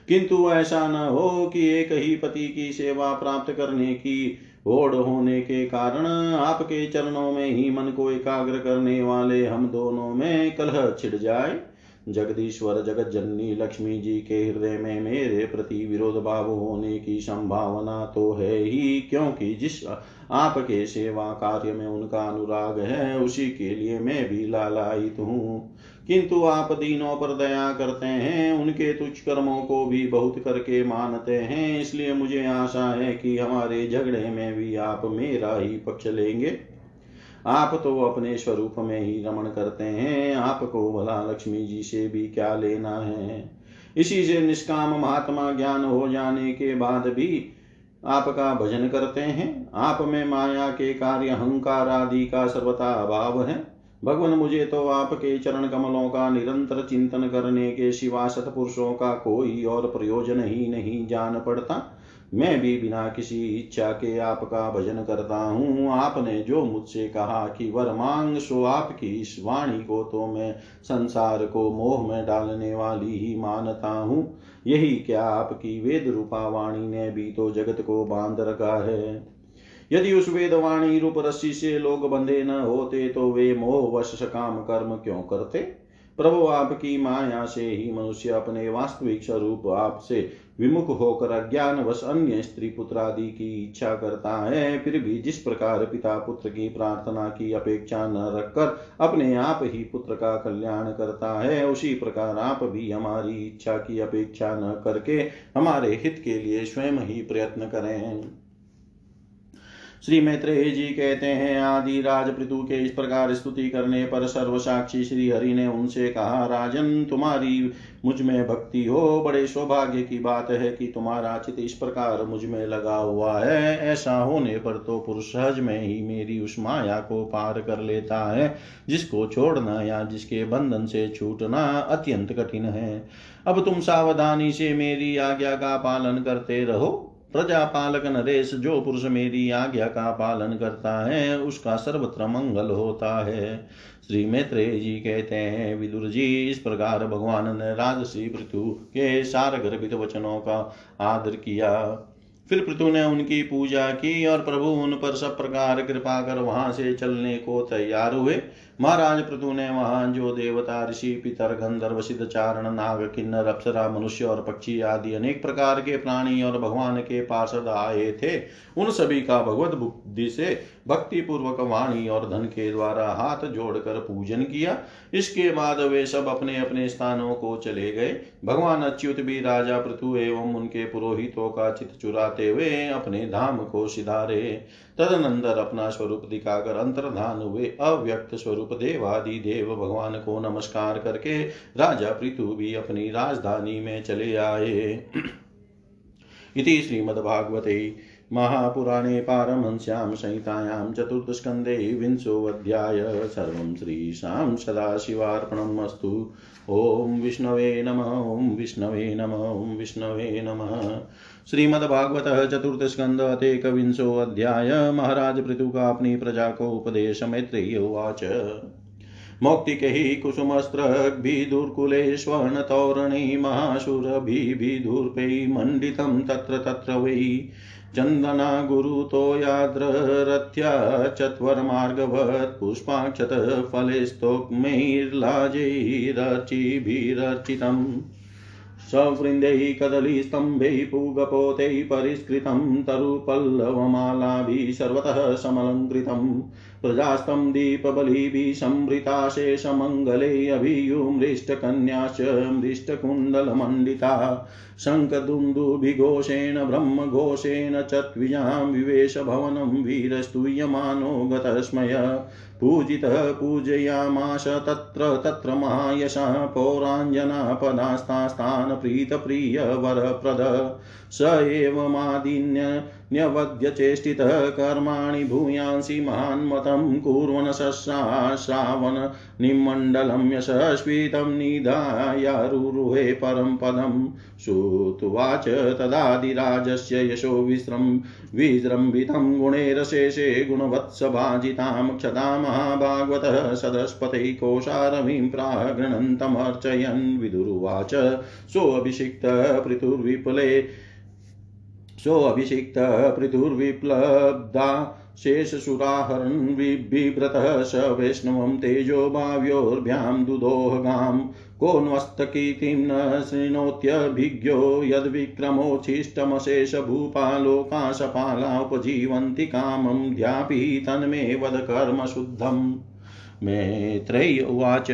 किंतु ऐसा न हो कि एक ही पति की सेवा प्राप्त करने की ओढ़ होने के कारण आपके चरणों में ही मन को एकाग्र करने वाले हम दोनों में कलह छिड़ जाए। जगदीश्वर जगत जननी लक्ष्मी जी के हृदय में मेरे प्रति विरोध भाव होने की संभावना तो है ही, क्योंकि जिस आपके सेवा कार्य में उनका अनुराग है, उसी के लिए मैं भी लालायित हूँ। किंतु आप दीनों पर दया करते हैं, उनके तुच्छ कर्मों को भी बहुत करके मानते हैं, इसलिए मुझे आशा है कि हमारे झगड़े में भी आप मेरा ही पक्ष लेंगे। आप तो अपने स्वरूप में ही रमण करते हैं, आपको भला लक्ष्मी जी से भी क्या लेना है? इसी से निष्काम महात्मा ज्ञान हो जाने के बाद भी आपका भजन करते हैं। आप में माया के कार्य अहंकार आदि का सर्वथा अभाव है। भगवान, मुझे तो आपके चरण कमलों का निरंतर चिंतन करने के सिवा सतपुरुषों का कोई और प्रयोजन ही नहीं जान पड़ता। मैं भी बिना किसी इच्छा के आपका भजन करता हूँ। आपने जो मुझसे कहा कि वर मांग, सो आपकी इस वाणी को तो मैं संसार को मोह में डालने वाली ही मानता हूँ। यही क्या आपकी वेद रूपा वाणी ने भी तो जगत को बाँध रखा है? यदि उस वेदवाणी रूप रस्सी से लोग बंधे न होते तो वे मोह वश काम कर्म क्यों करते? प्रभु आपकी माया से ही मनुष्य अपने वास्तविक स्वरूप आपसे विमुख होकर अज्ञान वश अन्य स्त्री पुत्र आदि की इच्छा करता है, फिर भी जिस प्रकार पिता पुत्र की प्रार्थना की अपेक्षा न रखकर अपने आप ही पुत्र का कल्याण करता है, उसी प्रकार आप भी हमारी इच्छा की अपेक्षा न करके हमारे हित के लिए स्वयं ही प्रयत्न करें। श्री मैत्रेय जी कहते हैं आदि राज पृथु के इस प्रकार स्तुति करने पर सर्वसाक्षी श्री हरि ने उनसे कहा, राजन, तुम्हारी मुझमें भक्ति हो। बड़े सौभाग्य की बात है कि तुम्हारा चित इस प्रकार मुझमें लगा हुआ है। ऐसा होने पर तो पुरुष सहज में ही मेरी उस माया को पार कर लेता है, जिसको छोड़ना या जिसके बंधन से छूटना अत्यंत कठिन है। अब तुम सावधानी से मेरी आज्ञा का पालन करते रहो। प्रजापालक नरेश जो पुरुष मेरी आज्ञा का पालन करता है, उसका सर्वत्र मंगल होता है। श्री मैत्रेय जी कहते हैं, विदुर जी, इस प्रकार भगवान ने राजसी पृथु के सार गर्भित वचनों का आदर किया। फिर पृथु ने उनकी पूजा की और प्रभु उन पर सब प्रकार कृपा कर वहाँ से चलने को तैयार हुए। महाराज पृथु ने वहाँ जो देवता, ऋषि, पितर, गंधर्व, सिद्ध चारण, नाग, किन्नर, अप्सरा, मनुष्य और पक्षी आदि अनेक प्रकार के प्राणी और भगवान के पार्षद आए थे। उन सभी का भगवत बुद्धि से भक्ति पूर्वक वाणी और धन के द्वारा हाथ जोड़कर पूजन किया। इसके बाद वे सब अपने अपने स्थानों को चले गए। भगवान अच्युत भी राजा पृथु एवं उनके पुरोहितों का चित चुराते हुए अपने धाम को सिधारे। तदनंतर अपना स्वरूप दिखाकर अंतर्धान हुए। अव्यक्त स्वरूप देवादि देव भगवान को नमस्कार करके राजा पृथु भी अपनी राजधानी में चले आए। <clears throat> इति श्रीमद्भागवते महापुराणे पारमहंस्यां संहितायां चतुर्थस्कन्धे विंशोऽध्याय सर्वं श्रीशां सदाशिवार्पणम् अस्तु। ॐ विष्णवे नम, ॐ विष्णवे नम, ॐ विष्णवे नमः। श्रीमद्भागवत चतुर्थ स्कंद अध्याय महाराज पृथु का अपनी प्रजा को उपदेश मैत्रेय उवाच। मौक्तिकैः कुसुमस्त्रभिदुर्कुले स्वर्णतौरणी महाशुरभिभिधूर्पैः मण्डितं तत्र तत्र वै। चन्दना गुरुतोयाद्ररथ्या चत्वरमार्गवत् पुष्पाक्षतफलैस्तोक्मैर्लाजैरर्चिभिरर्चितम्। सवृन्दैः कदलीस्तम्भैः पूगपोतैः परिष्कृतं तरुपल्लवमालाभिः सर्वतः समलङ्कृतं। प्रजास्तं दीपबलिभिः संवृताशेषमङ्गले अभियुमृष्टकन्याश्च मृष्टकुण्डलमण्डिता। शङ्खदुन्दुभिघोषेण, ब्रह्मघोषेण च त्विजां विवेशभवनं वीरस्तूयमानो गतस्मय। पूजितः पूजयामाश, तत्र तत्र महायशः पौराञ्जनापदास्तास्तान् प्रीतप्रियवरप्रद स एवमादिन्यवद्यचेष्टितः कर्माणि भूयांसि महान्मतं कुर्वन् सश्रावण निमण्डलं यशस्वितं निधायारुरुहे परं पदं। श्रुत्वाच तदादिराजस्य यशो विस्रं विजृम्भितं गुणैरशेषे गुणवत्सभाजितां क्षता महाभागवतः सदस्पते कोशारवीं प्रागृणन्तमर्चयन् विदुरुवाच। सोऽभिषिक्तः पृथुर्विपुले सोऽभिषिक्तः पृथुर्विप्लब्धा शेषसुराहरन् बिभ्रतः स वैष्णवं तेजो भाव्योर्भ्यां दुदोहगां कोऽन्वस्तकीर्तिं न शृणोत्यभिज्ञो यद्विक्रमोच्छिष्टमशेषभूपालोकाशपाला उपजीवन्ति कामं ध्यापि तन्मे वद मैत्रेय उवाच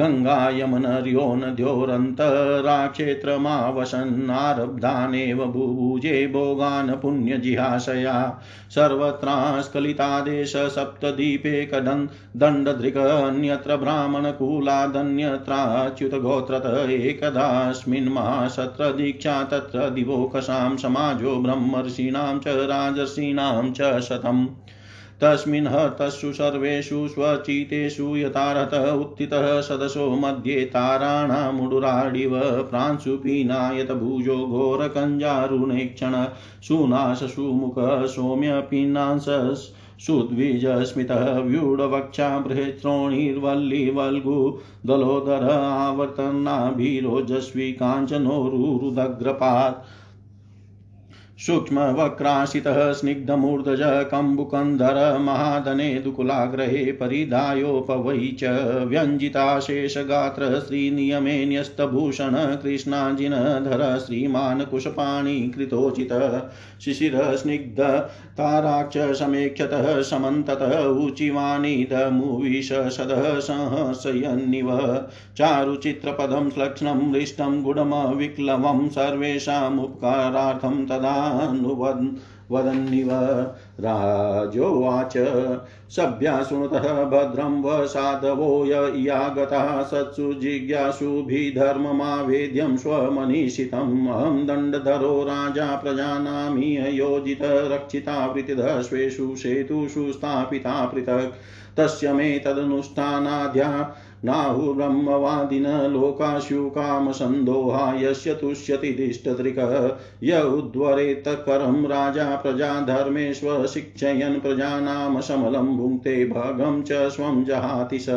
गङ्गायमनर्यो नद्योरन्तराक्षेत्रमावसन्नारब्धानेव बुभुजे भोगान् पुण्यजिहाशया सर्वत्रास्खलितादेश सप्तदीपे कडन् दण्डधृग अन्यत्र ब्राह्मणकुलादन्यत्राच्युतगोत्रत एकदास्मिन् महासत्र दीक्षा तत्र दिवोकसां समाजो ब्रह्मर्षीणां च राजर्षीणां च शतम् तस्मिन् हतस्सु सर्वेषु स्वचितेषु यथारथ उत्थितः सदसो मध्ये ताराणामुडुराडिव प्रांशुपीनायतभुजो घोरकञ्जारुणेक्षण सुनाशसुमुख सौम्यपीनांसस् सुद्विजस्मितः व्यूढवक्षा बृहत्रोणिर्वल्लिवल्गु दलोदर आवर्तनाभिरोजस्वी काञ्चनोरुरुदग्रपात् सूक्ष्मवक्राशितः स्निग्धमूर्धज कम्बुकन्धर महादने दुकुलाग्रहे परिधायोपवै च व्यञ्जिताशेषगात्र श्रीनियमे न्यस्तभूषण कृष्णाजिनधर श्रीमान् कुशपाणि कृतोचित शिशिरस्निग्ध ताराक्ष समेक्षतः समन्ततः ऊचिवाणीदमुविशसदः सहसयन्निव चारुचित्रपदं श्लक्ष्णं हृष्टं गुडमविक्लवं सर्वेषामुपकारार्थं तदा नुवन् वदन्निव राजोवाच। सभ्या शृणुतः भद्रं व साधवो यागतः सत्सु जिज्ञासुभिधर्ममावेद्यं स्वमनीषितम्। अहं दण्डधरो राजा प्रजानामि रक्षिता वृतिधः स्वेषु सेतुषु स्थापिता पृथक्। तस्य मे तदनुष्ठानाद्या नाहुब्रह्मवादिन लोकाशु कामसन्दोहा यस्य तुष्यति दिष्टदृक् य उद्वरेत्करं राजा प्रजाधर्मेष्वशिक्षयन् प्रजानां समलं भुङ्क्ते भगं च स्वं जहाति स।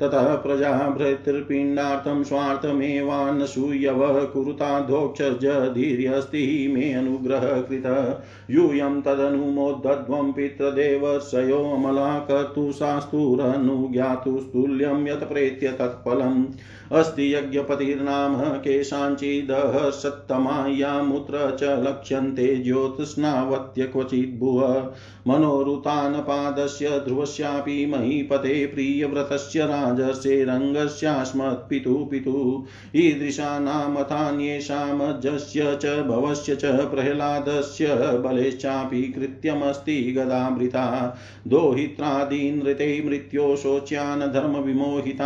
ततः प्रजाभृतिर्पिण्डार्थं स्वार्थमेवान्नसूयवः कुरुताधोक्षजधीर्यस्ति मे अनुग्रहकृतः। यूयं तदनुमोद्धध्वं पितृदेवर्षयोऽमला कर्तुशास्तुरनुज्ञातुस्तुल्यं यत् प्रेत्य तत्फलम् अस्ति यज्ञपतिर्नाम केषाञ्चिदः सत्तमायामुत्र च लक्ष्यन्ते ज्योत्स्नावत्य क्वचिद्भुव मनोरुतानपादस्य ध्रुवस्यापि महीपते प्रियव्रतस्य राजर्षेरङ्गस्यास्मत्पितुः पितुः। ईदृशानामथान्येषामजस्य च भवस्य च प्रह्लादस्य बलेश्चापि कृत्यमस्ति गदामृता। दोहित्रादीनृते मृत्यो शोच्यान्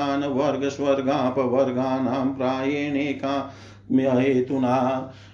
धर्मविमोहितान् वर्गस्वर्गापवर्गानां प्रायेणेका हेतुना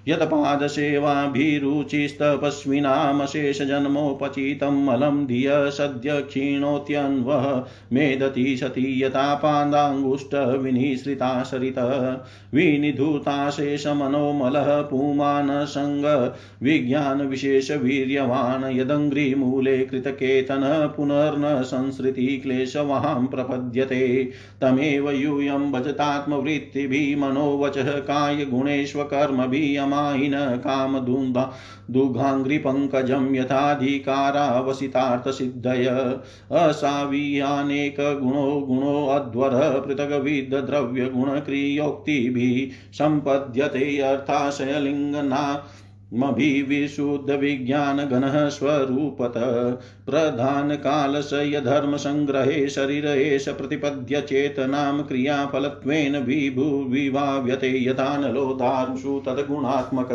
यत्पादसेवाभिरुचिस्तपस्विनामशेषजन्मोपचितं मलं धिय सद्य क्षीणोत्यन्वः मेदति सति यथा पादाङ्गुष्ठविनिसृता सरितः विनिधूताशेषमनोमलः पुमानसङ्ग विज्ञानविशेषवीर्यवान् यदङ्घ्रिमूले कृतकेतन पुनर्न संसृति क्लेशवहां प्रपद्यते। तमेव यूयं भजतात्मवृत्तिभिः मनोवचः कायगुणेष्वकर्मभिः अमायिन कामधुन्दा दुघाङ्घ्रिपङ्कजं यथाधिकारावसितार्थसिद्धय। असावीयानेकगुणो गुणोऽध्वरः पृथग्विधद्रव्यगुणक्रियोक्तिभिः सम्पद्यते अर्थाशयलिङ्गना। मभिविशुद्धविज्ञानगणः स्वरूपतः। प्रधानकालस्य धर्मसङ्ग्रहे शरीर एष प्रतिपद्य चेतनां क्रियाफलत्वेन विभुविभाव्यते यथानलो धार्मसु तद्गुणात्मक।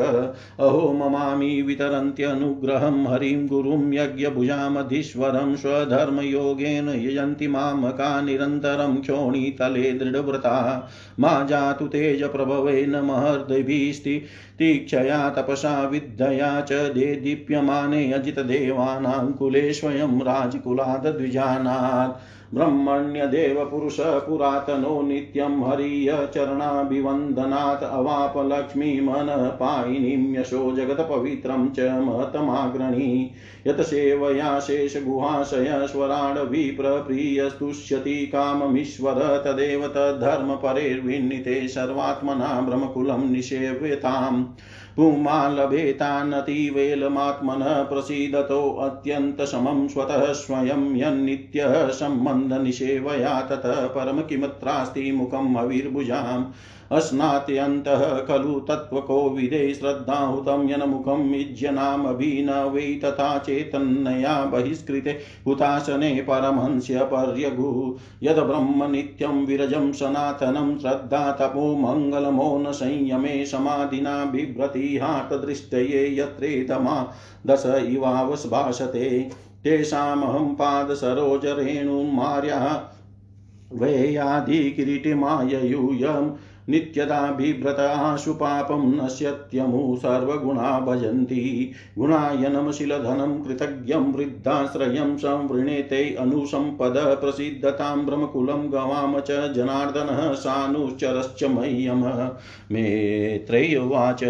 अहो ममामि वितरन्त्यनुग्रहं हरिं गुरुं यज्ञभुजामधीश्वरं स्वधर्मयोगेन यजन्ति मामका निरन्तरं क्षोणीतले दृढव्रता। मा जातु तेज तेजप्रभवेन महर्दिभिस्ति। तीक्षया तपसा विद्यया च देदीप्यमाने अजितदेवानां कुले स्वयं राजकुलाद्विजानात् ब्रह्मण्यदेवपुरुष पुरातनो नित्यं हरियचरणाभिवन्दनात् अवाप लक्ष्मीमनपायिनीं यशो जगत्पवित्रं च महतमाग्रणी यत् सेवया शेषगुहाशय स्वराडविप्रप्रियस्तुष्यति काममीश्वर तदेव तद्धर्मपरेर्विन्निते सर्वात्मना ब्रह्मकुलं निषेव्यताम् पुमालभेतानतिवेलमात्मनः प्रसीदतोऽत्यन्तसमं स्वतः स्वयं यन्नित्यः सम्बन्धनिषेवया ततः परम किमत्रास्ति मुखम् हविर्भुजाम् अस्नात्यन्तः खलु तत्त्वकोविदे श्रद्धाहुतं यनमुखम् इज्यनामभिनवै तथा चेतन्नया बहिष्कृते हुतासने परमहंस्य पर्यगु यद्ब्रह्म नित्यं विरजं सनातनं श्रद्धा तपो मङ्गलमौन संयमे समाधिना बिभ्रतिहाटदृष्टये यत्रेतमा दश इवावस्भाषते। तेषामहं पादसरोजरेणुमार्या वेयाधिकिरीटिमाययूयम् नित्यदा बिभ्रताशु पापं नश्यत्यमु, सर्वगुणा भजन्ति। गुणायनमशिलधनं कृतज्ञं वृद्धाश्रयं संवृणेते अनुसम्पद प्रसिद्धतां ब्रह्मकुलं गवाम च जनार्दनः सानुश्चरश्च मह्यम। मेत्रैवाच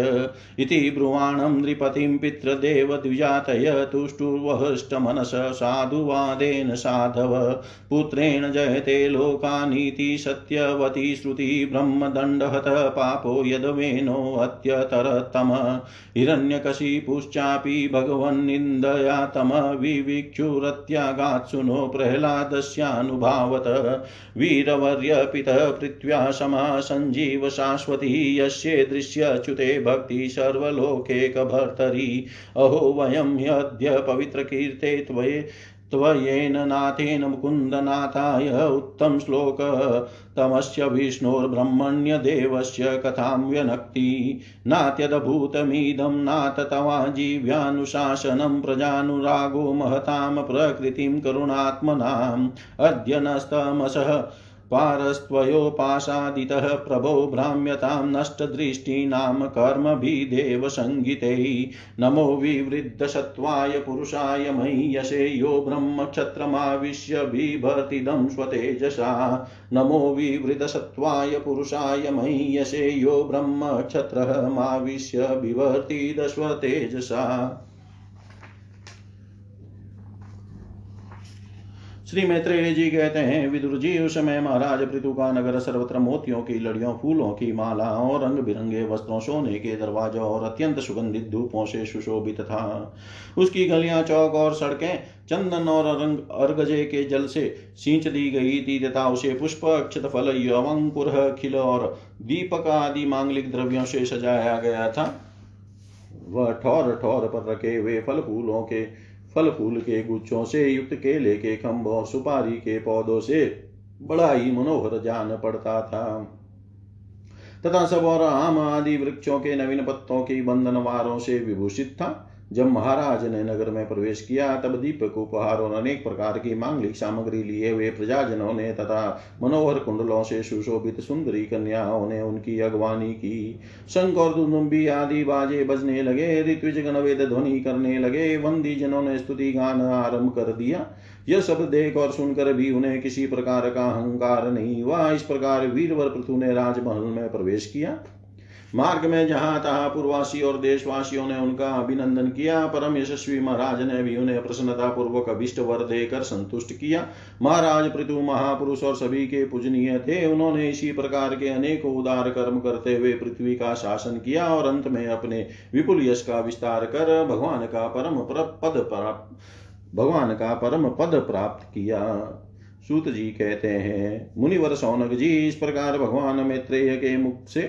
इति ब्रुवाणं नृपतिं पितृदेवद्विजातय तुष्टुर्वहष्टमनस साधुवादेन साधव। पुत्रेण जयते लोकानीति सत्यवती श्रुति ब्रह्मदण्ड दण्डहत पापो यद्वेनोऽत्यतरतम हिरण्यकशिपुश्चापि भगवन्निन्दया तम। विविक्षुरत्यागात्सुनो प्रह्लादस्यानुभावत। वीरवर्यपितः पृथ्व्या समा सञ्जीव शाश्वती यस्ये दृश्यच्युते भक्ति सर्वलोकेकभर्तरि। अहो वयं ह्यद्य पवित्रकीर्ते त्वये त्वयेन नाथेन मुकुन्दनाथाय उत्तम श्लोक तमस्य विष्णोर्ब्रह्मण्यदेवस्य कथां व्यनक्ति। नात्यदभूतमिदं नाथ तवाजीव्यानुशासनं प्रजानुरागो महतां प्रकृतिं करुणात्मनाम्। अद्य नस्तमसः पारस्त्वयोपासादितः प्रभो भ्राम्यतां नष्टदृष्टीनां कर्मभिदेवसङ्गिते नमो विवृद्धसत्त्वाय पुरुषाय मह्यसे यो ब्रह्मक्षत्रमाविश्य बिभर्तिदं स्वतेजसा। नमो विवृतसत्त्वाय पुरुषाय मह्यसे यो ब्रह्मक्षत्रमाविश्य बिभर्तिदस्वतेजसा श्री मैत्रेय जी कहते हैं, विदुर जी, उस समय महाराज पृथु का नगर सर्वत्र मोतियों की लड़ियों, फूलों की मालाओं रंग बिरंगे वस्त्रों, सोने के दरवाजों और अत्यंत सुगंधित धूपों से सुशोभित था। उसकी गलियाँ, चौक और सड़कें, चंदन और रंग अर्गजे के जल से सींच दी गई थी तथा उसे पुष्प अक्षत फल यवंकुर, खिल और दीपक आदि मांगलिक द्रव्यों से सजाया गया था। वह ठौर ठौर पर रखे हुए फल फूलों के फल फूल के गुच्छों से युक्त केले के खम्भों सुपारी के पौधों से बड़ा ही मनोहर जान पड़ता था। तथा सब और आम आदि वृक्षों के नवीन पत्तों की बंधनवारों से विभूषित था। जब महाराज ने नगर में प्रवेश किया, तब दीपक उपहार और अनेक प्रकार की मांगलिक सामग्री लिए हुए प्रजाजनों ने तथा मनोहर कुंडलों से सुशोभित सुंदरी कन्याओं ने उनकी अगवानी की। शंख और दुदुम्बी आदि बाजे बजने लगे, ऋत्विज गणवेद ध्वनि करने लगे, वंदी जनों ने स्तुति गान आरंभ कर दिया। यह सब देख और सुनकर भी उन्हें किसी प्रकार का अहंकार नहीं हुआ। इस प्रकार वीरवर पृथु ने राजमहल में प्रवेश किया। मार्ग में जहाँ तहा पूर्वासी और देशवासियों ने उनका अभिनंदन किया, परम यशस्वी महाराज ने भी उन्हें प्रसन्नता पूर्वक अभिष्ट वर देकर संतुष्ट किया। महाराज, पृथु, महापुरुष और सभी के पूजनीय थे। उन्होंने इसी प्रकार के अनेक उदार कर्म करते हुए पृथ्वी का शासन किया और अंत में अपने विपुल यश का विस्तार कर भगवान का परम पद प्राप्त भगवान का परम पद प्राप्त किया। सूत जी कहते हैं, मुनिवर सौनक जी, इस प्रकार भगवान मैत्रेय के मुख से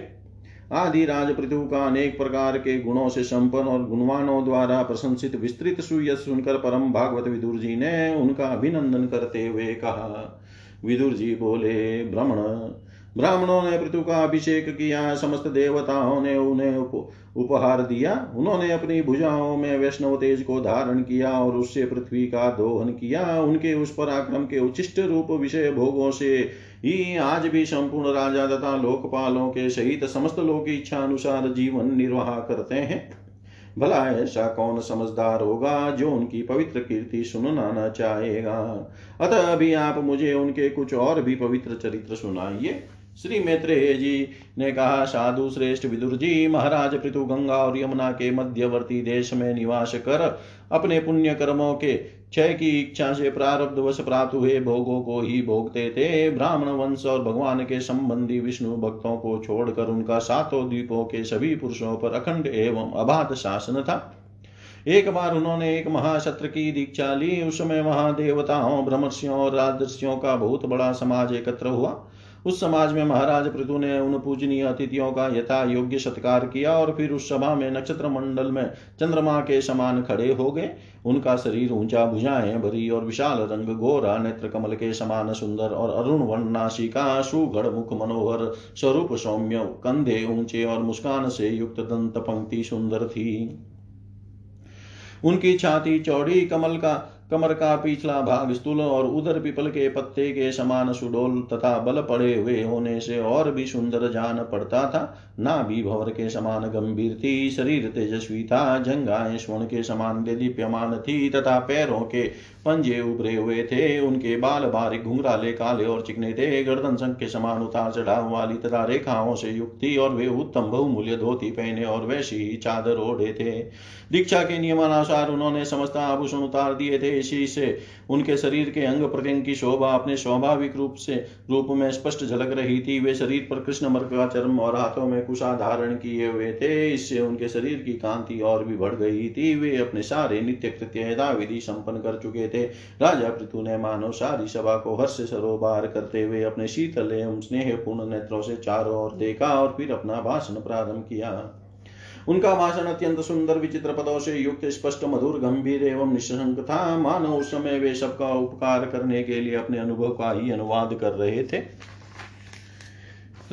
आदि राज पृथु का अनेक प्रकार के गुणों से संपन्न और गुणवानों द्वारा प्रशंसित विस्तृत सूर्य सुनकर परम भागवत विदुर जी ने उनका अभिनंदन करते हुए कहा। विदुर जी बोले भ्रमण ब्राह्मणों ने पृथु का अभिषेक किया, समस्त देवताओं ने उन्हें उपहार दिया। उन्होंने अपनी भुजाओं में वैष्णव तेज को धारण किया और उससे पृथ्वी का दोहन किया। उनके उस पराक्रम के उचिष्ट रूप विषय भोगों से ही आज भी संपूर्ण राजा तथा लोकपालों के सहित समस्त लोग इच्छा अनुसार जीवन निर्वाह करते हैं। भला ऐसा कौन समझदार होगा जो उनकी पवित्र कीर्ति सुनना न चाहेगा? अतः अभी आप मुझे उनके कुछ और भी पवित्र चरित्र सुनाइए। श्री मैत्रेय जी ने कहा, साधु श्रेष्ठ विदुर जी, महाराज पृथु गंगा और यमुना के मध्यवर्ती देश में निवास कर अपने पुण्य कर्मों के क्षय की इच्छा से प्रारब्ध वश प्राप्त हुए भोगों को ही भोगते थे। ब्राह्मण वंश और भगवान के संबंधी विष्णु भक्तों को छोड़कर उनका सातों द्वीपों के सभी पुरुषों पर अखंड एवं अबाध शासन था। एक बार उन्होंने एक महाशत्र की दीक्षा ली। उस समय वहाँ देवताओं, ब्रह्मर्षियों और राजर्षियों का बहुत बड़ा समाज एकत्र हुआ। उस समाज में महाराज पृथु ने उन पूजनीय अतिथियों का यथा योग्य सत्कार किया और फिर उस सभा में नक्षत्र मंडल में चंद्रमा के समान खड़े हो गए। उनका शरीर ऊँचा भुजाएँ भरी और विशाल रंग गोरा, नेत्र कमल के समान सुंदर और अरुण वर्णाशिका सुगढ़ मुख मनोहर स्वरूप सौम्य, कंधे ऊँचे और मुस्कान से युक्त दंत पंक्ति सुंदर थी। उनकी छाती चौड़ी कमल का कमर का पिछला भाग स्थूल और उधर पिपल के पत्ते के समान सुडोल तथा बल पड़े हुए होने से और भी सुंदर जान पड़ता था। ना भी भवर के समान गंभीर थी, शरीर तेजस्वी था, जंगाएँ स्वर्ण के समान दीप्यमान थी तथा पैरों के पंजे उभरे हुए थे। उनके बाल बारीक घुंघराले, काले और चिकने थे। गर्दन संघ के समान उतार चढ़ाव वाली तथा रेखाओं से युक्त थी और वे उत्तम बहुमूल्य धोती पहने और वैसी ही चादर ओढ़े थे। दीक्षा के नियमानुसार उन्होंने समस्त आभूषण उतार दिए थे। इसी से उनके शरीर के अंग प्रत्यंग की शोभा अपने स्वाभाविक रूप से रूप में स्पष्ट झलक रही थी। वे शरीर पर कृष्ण मर्ग का चर्म और हाथों में कुशा धारण किए हुए थे। इससे उनके शरीर की कांति और भी बढ़ गई थी। वे अपने सारे नित्य कृत्य विधि संपन्न कर चुके थे। राजा पृथु ने मानो सारी सभा को हर्ष सरोबार करते हुए अपने शीतल एवं स्नेहपूर्ण नेत्रों से चारों ओर देखा और फिर अपना भाषण प्रारंभ किया। उनका भाषण अत्यंत सुंदर, विचित्र पदों से युक्त, स्पष्ट, मधुर, गंभीर एवं निशंक था। मानव उस समय वे सबका उपकार करने के लिए अपने अनुभव का ही अनुवाद कर रहे थे।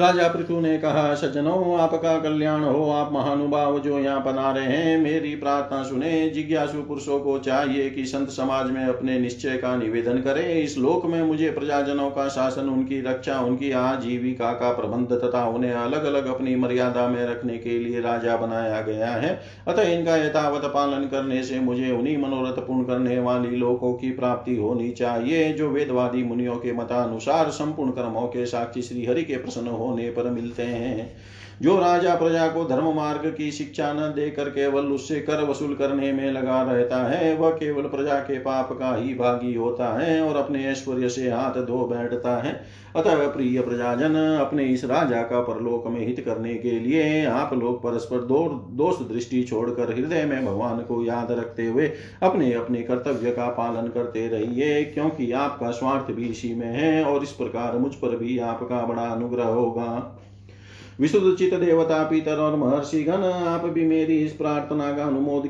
राजा पृथु ने कहा, सज्जनों, आपका कल्याण हो, आप महानुभाव जो यहाँ बना रहे हैं, मेरी प्रार्थना सुने, जिज्ञासु पुरुषों को चाहिए कि संत समाज में अपने निश्चय का निवेदन करें। इस लोक में मुझे प्रजाजनों का शासन, उनकी रक्षा, उनकी आजीविका का प्रबंध तथा उन्हें अलग अलग अपनी मर्यादा में रखने के लिए राजा बनाया गया है। अतः इनका यथावत पालन करने से मुझे उन्हीं मनोरथ पूर्ण करने वाली लोगों की प्राप्ति होनी चाहिए, जो वेदवादी मुनियों के मतानुसार संपूर्ण कर्मों के साक्षी श्री हरि के प्रसन्न हो होने पर मिलते हैं। जो राजा प्रजा को धर्म मार्ग की शिक्षा न देकर केवल उससे कर वसूल करने में लगा रहता है, वह केवल प्रजा के पाप का ही भागी होता है और अपने ऐश्वर्य से हाथ धो बैठता है। अतः प्रिय प्रजाजन, अपने इस राजा का परलोक में हित करने के लिए आप लोग परस्पर दो, दोष दृष्टि छोड़कर हृदय में भगवान को याद रखते हुए अपने अपने कर्तव्य का पालन करते रहिए, क्योंकि आपका स्वार्थ भी इसी में है और इस प्रकार मुझ पर भी आपका बड़ा अनुग्रह होगा। विशुद्ध चित देवता पितर और महर्षि गण, आप भी मेरी इस प्रार्थना का अनुमोद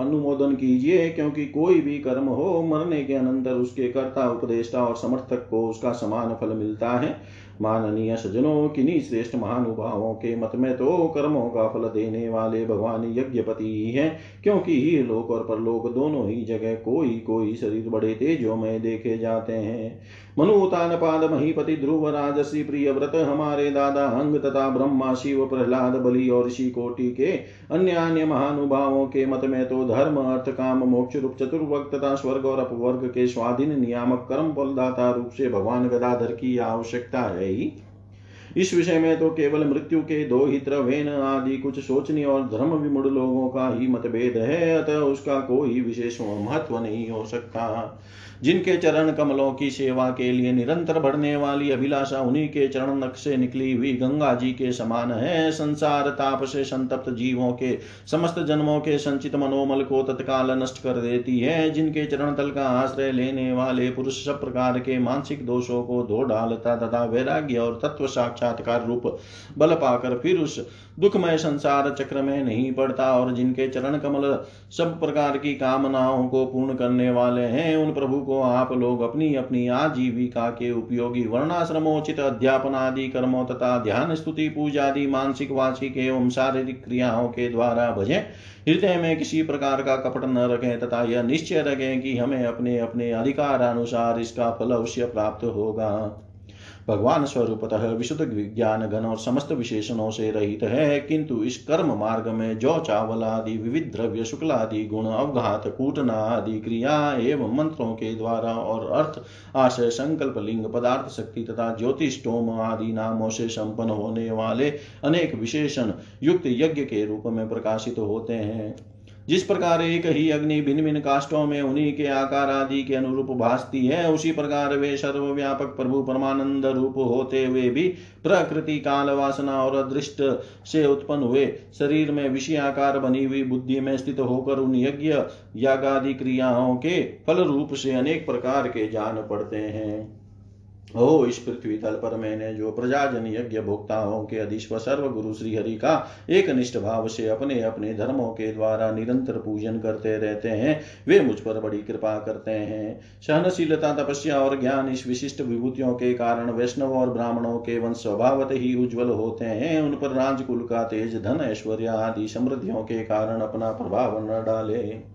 अनुमोदन कीजिए, क्योंकि कोई भी कर्म हो, मरने के अनंतर उसके कर्ता, उपदेष्टा और समर्थक को उसका समान फल मिलता है। माननीय सजनों किन्हीं श्रेष्ठ महानुभावों के मत में तो कर्मों का फल देने वाले भगवान यज्ञपति ही है, क्योंकि ही लोक और परलोक दोनों ही जगह कोई कोई शरीर बड़े तेजो में देखे जाते हैं। मनुतान पाद महीपति ध्रुव राजसी प्रिय व्रत हमारे दादा अंग तथा ब्रह्मा शिव प्रहलाद बलि और ऋषि कोटि के अन्य अन्य महानुभावों के मत में तो धर्म, अर्थ, काम, मोक्ष रूप चतुर्वर्ग तथा स्वर्ग और अपवर्ग के स्वाधीन नियामक कर्म फलदाता रूप से भगवान गदाधर की आवश्यकता है। ही। इस विषय में तो केवल मृत्यु के दो ही त्रवेन आदि कुछ सोचनी और धर्म विमुड़ लोगों का ही मतभेद है, अतः उसका कोई विशेष महत्व नहीं हो सकता। जिनके चरण कमलों की सेवा के लिए निरंतर बढ़ने वाली अभिलाषा उन्हीं के चरण नक से निकली हुई गंगा जी के समान है। संसार ताप से संतप्त जीवों के, समस्त जन्मों के संचित मनोमल को तत्काल नष्ट कर देती है। जिनके चरण तल का आश्रय लेने वाले पुरुष सब प्रकार के मानसिक दोषों को धो डालता तथा वैराग्य और तत्व साक्षात्कार रूप बल पाकर फिर उस दुखमय संसार चक्र में नहीं पड़ता और जिनके चरण कमल सब प्रकार की कामनाओं को पूर्ण करने वाले हैं, उन प्रभु को आप लोग अपनी अपनी आजीविका के उपयोगी वर्णाश्रमोचित अध्यापन आदि कर्मों तथा ध्यान, स्तुति, पूजा आदि मानसिक वाचिक एवं शारीरिक क्रियाओं के द्वारा भजें। हृदय में किसी प्रकार का कपट न रखें तथा यह निश्चय रखें कि हमें अपने अपने अधिकार अनुसार इसका फल अवश्य प्राप्त होगा। भगवान स्वरूपतः विशुद्ध विज्ञान घन और समस्त विशेषणों से रहित है, किंतु इस कर्म मार्ग में जो चावल आदि विविध द्रव्य शुक्ल आदि गुण, अवघात कूटना आदि क्रिया एवं मंत्रों के द्वारा और अर्थ, आशय, संकल्प, लिंग, पदार्थ, शक्ति तथा ज्योतिषोम आदि नामों से संपन्न होने वाले अनेक विशेषण युक्त यज्ञ के रूप में प्रकाशित होते हैं। जिस प्रकार एक ही अग्नि भिन्न भिन्न काष्टों में उन्हीं के आकार आदि के अनुरूप भासती है, उसी प्रकार वे सर्वव्यापक प्रभु परमानंद रूप होते हुए भी प्रकृति काल वासना और अदृष्ट से उत्पन्न हुए शरीर में विषय आकार बनी हुई बुद्धि में स्थित होकर उन यज्ञ यागादि क्रियाओं के फल रूप से अनेक प्रकार के जान पड़ते हैं। ओ इस पृथ्वी तल पर मैंने जो प्रजाजन यज्ञ भोक्ताओं के अधिश्व सर्व गुरु श्री हरि का एक निष्ठ भाव से अपने अपने धर्मों के द्वारा निरंतर पूजन करते रहते हैं, वे मुझ पर बड़ी कृपा करते हैं। सहनशीलता, तपस्या और ज्ञान इस विशिष्ट विभूतियों के कारण वैष्णव और ब्राह्मणों के वंश स्वभावत ही उज्ज्वल होते हैं। उन पर राजकुल का तेज धन ऐश्वर्य आदि समृद्धियों के कारण अपना प्रभाव न डाले।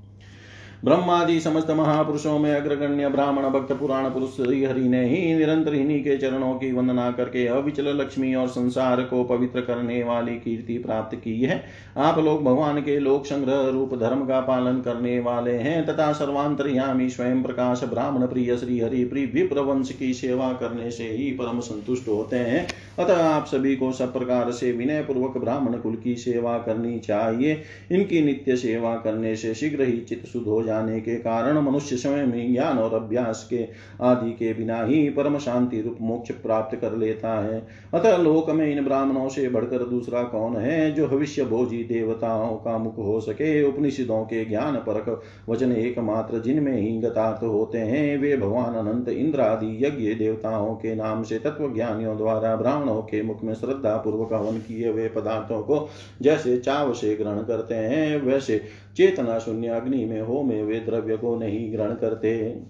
ब्रह्मादि समस्त महापुरुषों में अग्रगण्य ब्राह्मण, भक्त, पुराण, पुरुष श्री हरि ने ही निरंतर इन्हीं के चरणों की वंदना करके अविचल लक्ष्मी और संसार को पवित्र करने वाली कीर्ति प्राप्त की है। आप लोग भगवान के लोक संग्रह रूप धर्म का पालन करने वाले हैं तथा सर्वांतरयामी स्वयं प्रकाश ब्राह्मण प्रिय श्री हरि प्रिय विप्र वंश की सेवा करने से ही परम संतुष्ट होते हैं। अतः आप सभी को सब प्रकार से विनय पूर्वक ब्राह्मण कुल की सेवा करनी चाहिए। इनकी नित्य सेवा करने से शीघ्र ही चित्त शुद्ध हो जाने के कारण मनुष्य स्वयं ज्ञान और अभ्यास के आदि के बिना ही परम शांति रूप मोक्ष प्राप्त कर लेता है। अतः लोक में इन ब्राह्मणों से बढ़कर दूसरा कौन है जो भविष्य भोजी देवताओं का मुख हो सके? उपनिषदों के ज्ञान परक वचन एकमात्र जिनमें ही गतार्थ होते हैं, वे भगवान अनंत इंद्र आदि यज्ञ देवताओं के नाम से तत्व ज्ञानियों द्वारा ब्राह्मणों के मुख में श्रद्धा पूर्वक हवन किए हुए पदार्थों को जैसे चाव से ग्रहण करते हैं, वैसे चेतना शून्य अग्नि में, हो में वे द्रव्य को नहीं ग्रहण करते।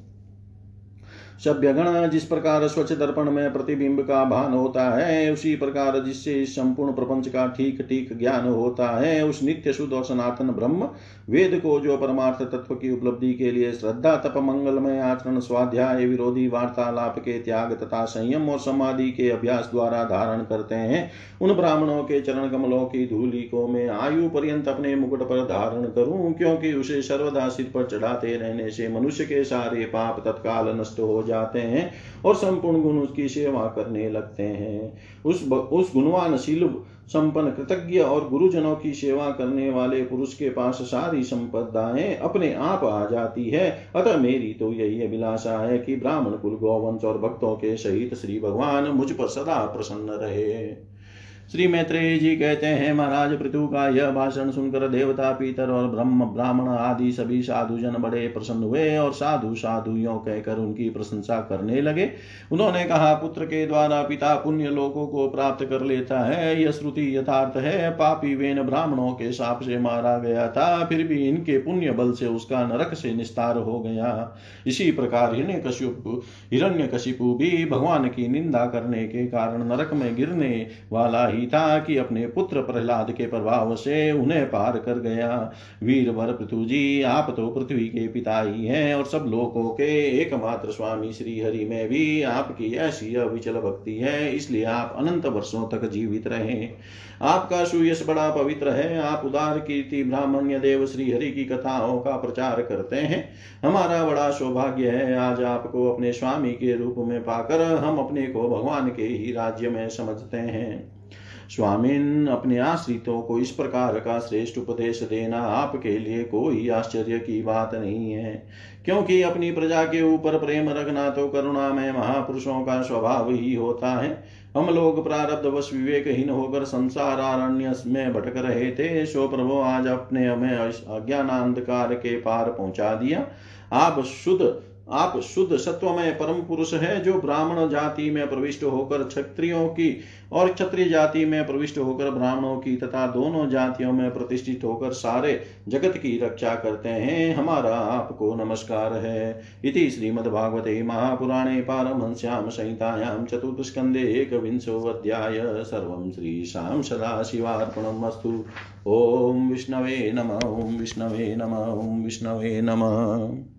सभ्यगण जिस प्रकार स्वच्छ दर्पण में प्रतिबिंब का भान होता है, उसी प्रकार जिससे इस संपूर्ण प्रपंच का ठीक ठीक ज्ञान होता है, उस नित्य शुद्ध और सनातन ब्रह्म वेद को जो परमार्थ तत्व की उपलब्धि के लिए श्रद्धा, तप, मंगलमय आचरण, स्वाध्याय, विरोधी वार्तालाप के त्याग तथा संयम और समाधि के अभ्यास द्वारा धारण करते हैं, उन ब्राह्मणों के चरण कमलों की धूलि को मैं आयु पर्यंत अपने मुकुट पर धारण करूँ, क्योंकि उसे सर्वदा सिर पर चढ़ाते रहने से मनुष्य के सारे पाप तत्काल नष्ट हो जाते हैं और संपूर्ण गुण उसकी सेवा करने लगते हैं। उस उस गुणवान शील संपन्न कृतज्ञ और गुरुजनों की सेवा करने वाले पुरुष के पास सारी संपदाएँ अपने आप आ जाती है। अतः मेरी तो यही अभिलाषा है कि ब्राह्मण कुल गोवंश और भक्तों के सहित श्री भगवान मुझ पर सदा प्रसन्न रहे। श्री मैत्रेय जी कहते हैं, महाराज पृथु का यह भाषण सुनकर देवता, पीतर और ब्रह्म, ब्राह्मण आदि सभी साधु जन बड़े प्रसन्न हुए और साधु साधु यो कहकर उनकी प्रशंसा करने लगे। उन्होंने कहा, पुत्र के द्वारा पिता पुण्य लोगों को प्राप्त कर लेता है। यह श्रुति यथार्थ है। पापी वेन ब्राह्मणों के साप से मारा गया था, फिर भी इनके पुण्य बल से उसका नरक से निस्तार हो गया। इसी प्रकार हिरण्य कश्यप हिरण्य भी भगवान की निंदा करने के कारण नरक में गिरने वाला ही ही था कि अपने पुत्र प्रहलाद के प्रभाव से उन्हें पार कर गया। वीर वर पृथु जी आप तो पृथ्वी के पिता ही हैं और सब लोगों के एकमात्र स्वामी श्री हरि में भी आपकी ऐसी अविचल भक्ति है, इसलिए आप अनंत वर्षों तक जीवित रहे। आपका सुयश बड़ा पवित्र है, आप उदार कीर्ति ब्राह्मण्य देव श्री हरि की कथाओं का प्रचार करते हैं। हमारा बड़ा सौभाग्य है, आज आपको अपने स्वामी के रूप में पाकर हम अपने को भगवान के ही राज्य में समझते हैं। स्वामीन, अपने आश्रितों को इस प्रकार का श्रेष्ठ उपदेश देना आपके लिए कोई आश्चर्य की बात नहीं है। क्योंकि अपनी प्रजा के ऊपर प्रेम रखना तो करुणा में महापुरुषों का स्वभाव ही होता है। हम लोग प्रारब्ध वश विवेकहीन होकर संसार अरण्य में भटक रहे थे, सो प्रभु आज अपने हमें अज्ञानांधकार के पार पहुँचा दिया। आप शुद्ध आप शुद्ध सत्वमय परम पुरुष है जो ब्राह्मण जाति में प्रविष्ट होकर क्षत्रियों की और क्षत्रिय जाति में प्रविष्ट होकर ब्राह्मणों की तथा दोनों जातियों में प्रतिष्ठित होकर सारे जगत की रक्षा करते हैं, हमारा आपको नमस्कार है। इति श्रीमद्भागवते महापुराणे पारमहंस्यां संहितायां चतुर्थस्कन्धे एकविंशोऽध्याय सर्वं श्रीशां सदाशिवार्पणमस्तु ॐ विष्णवे नम, ॐ विष्णवे नम, ॐ विष्णवे नमः।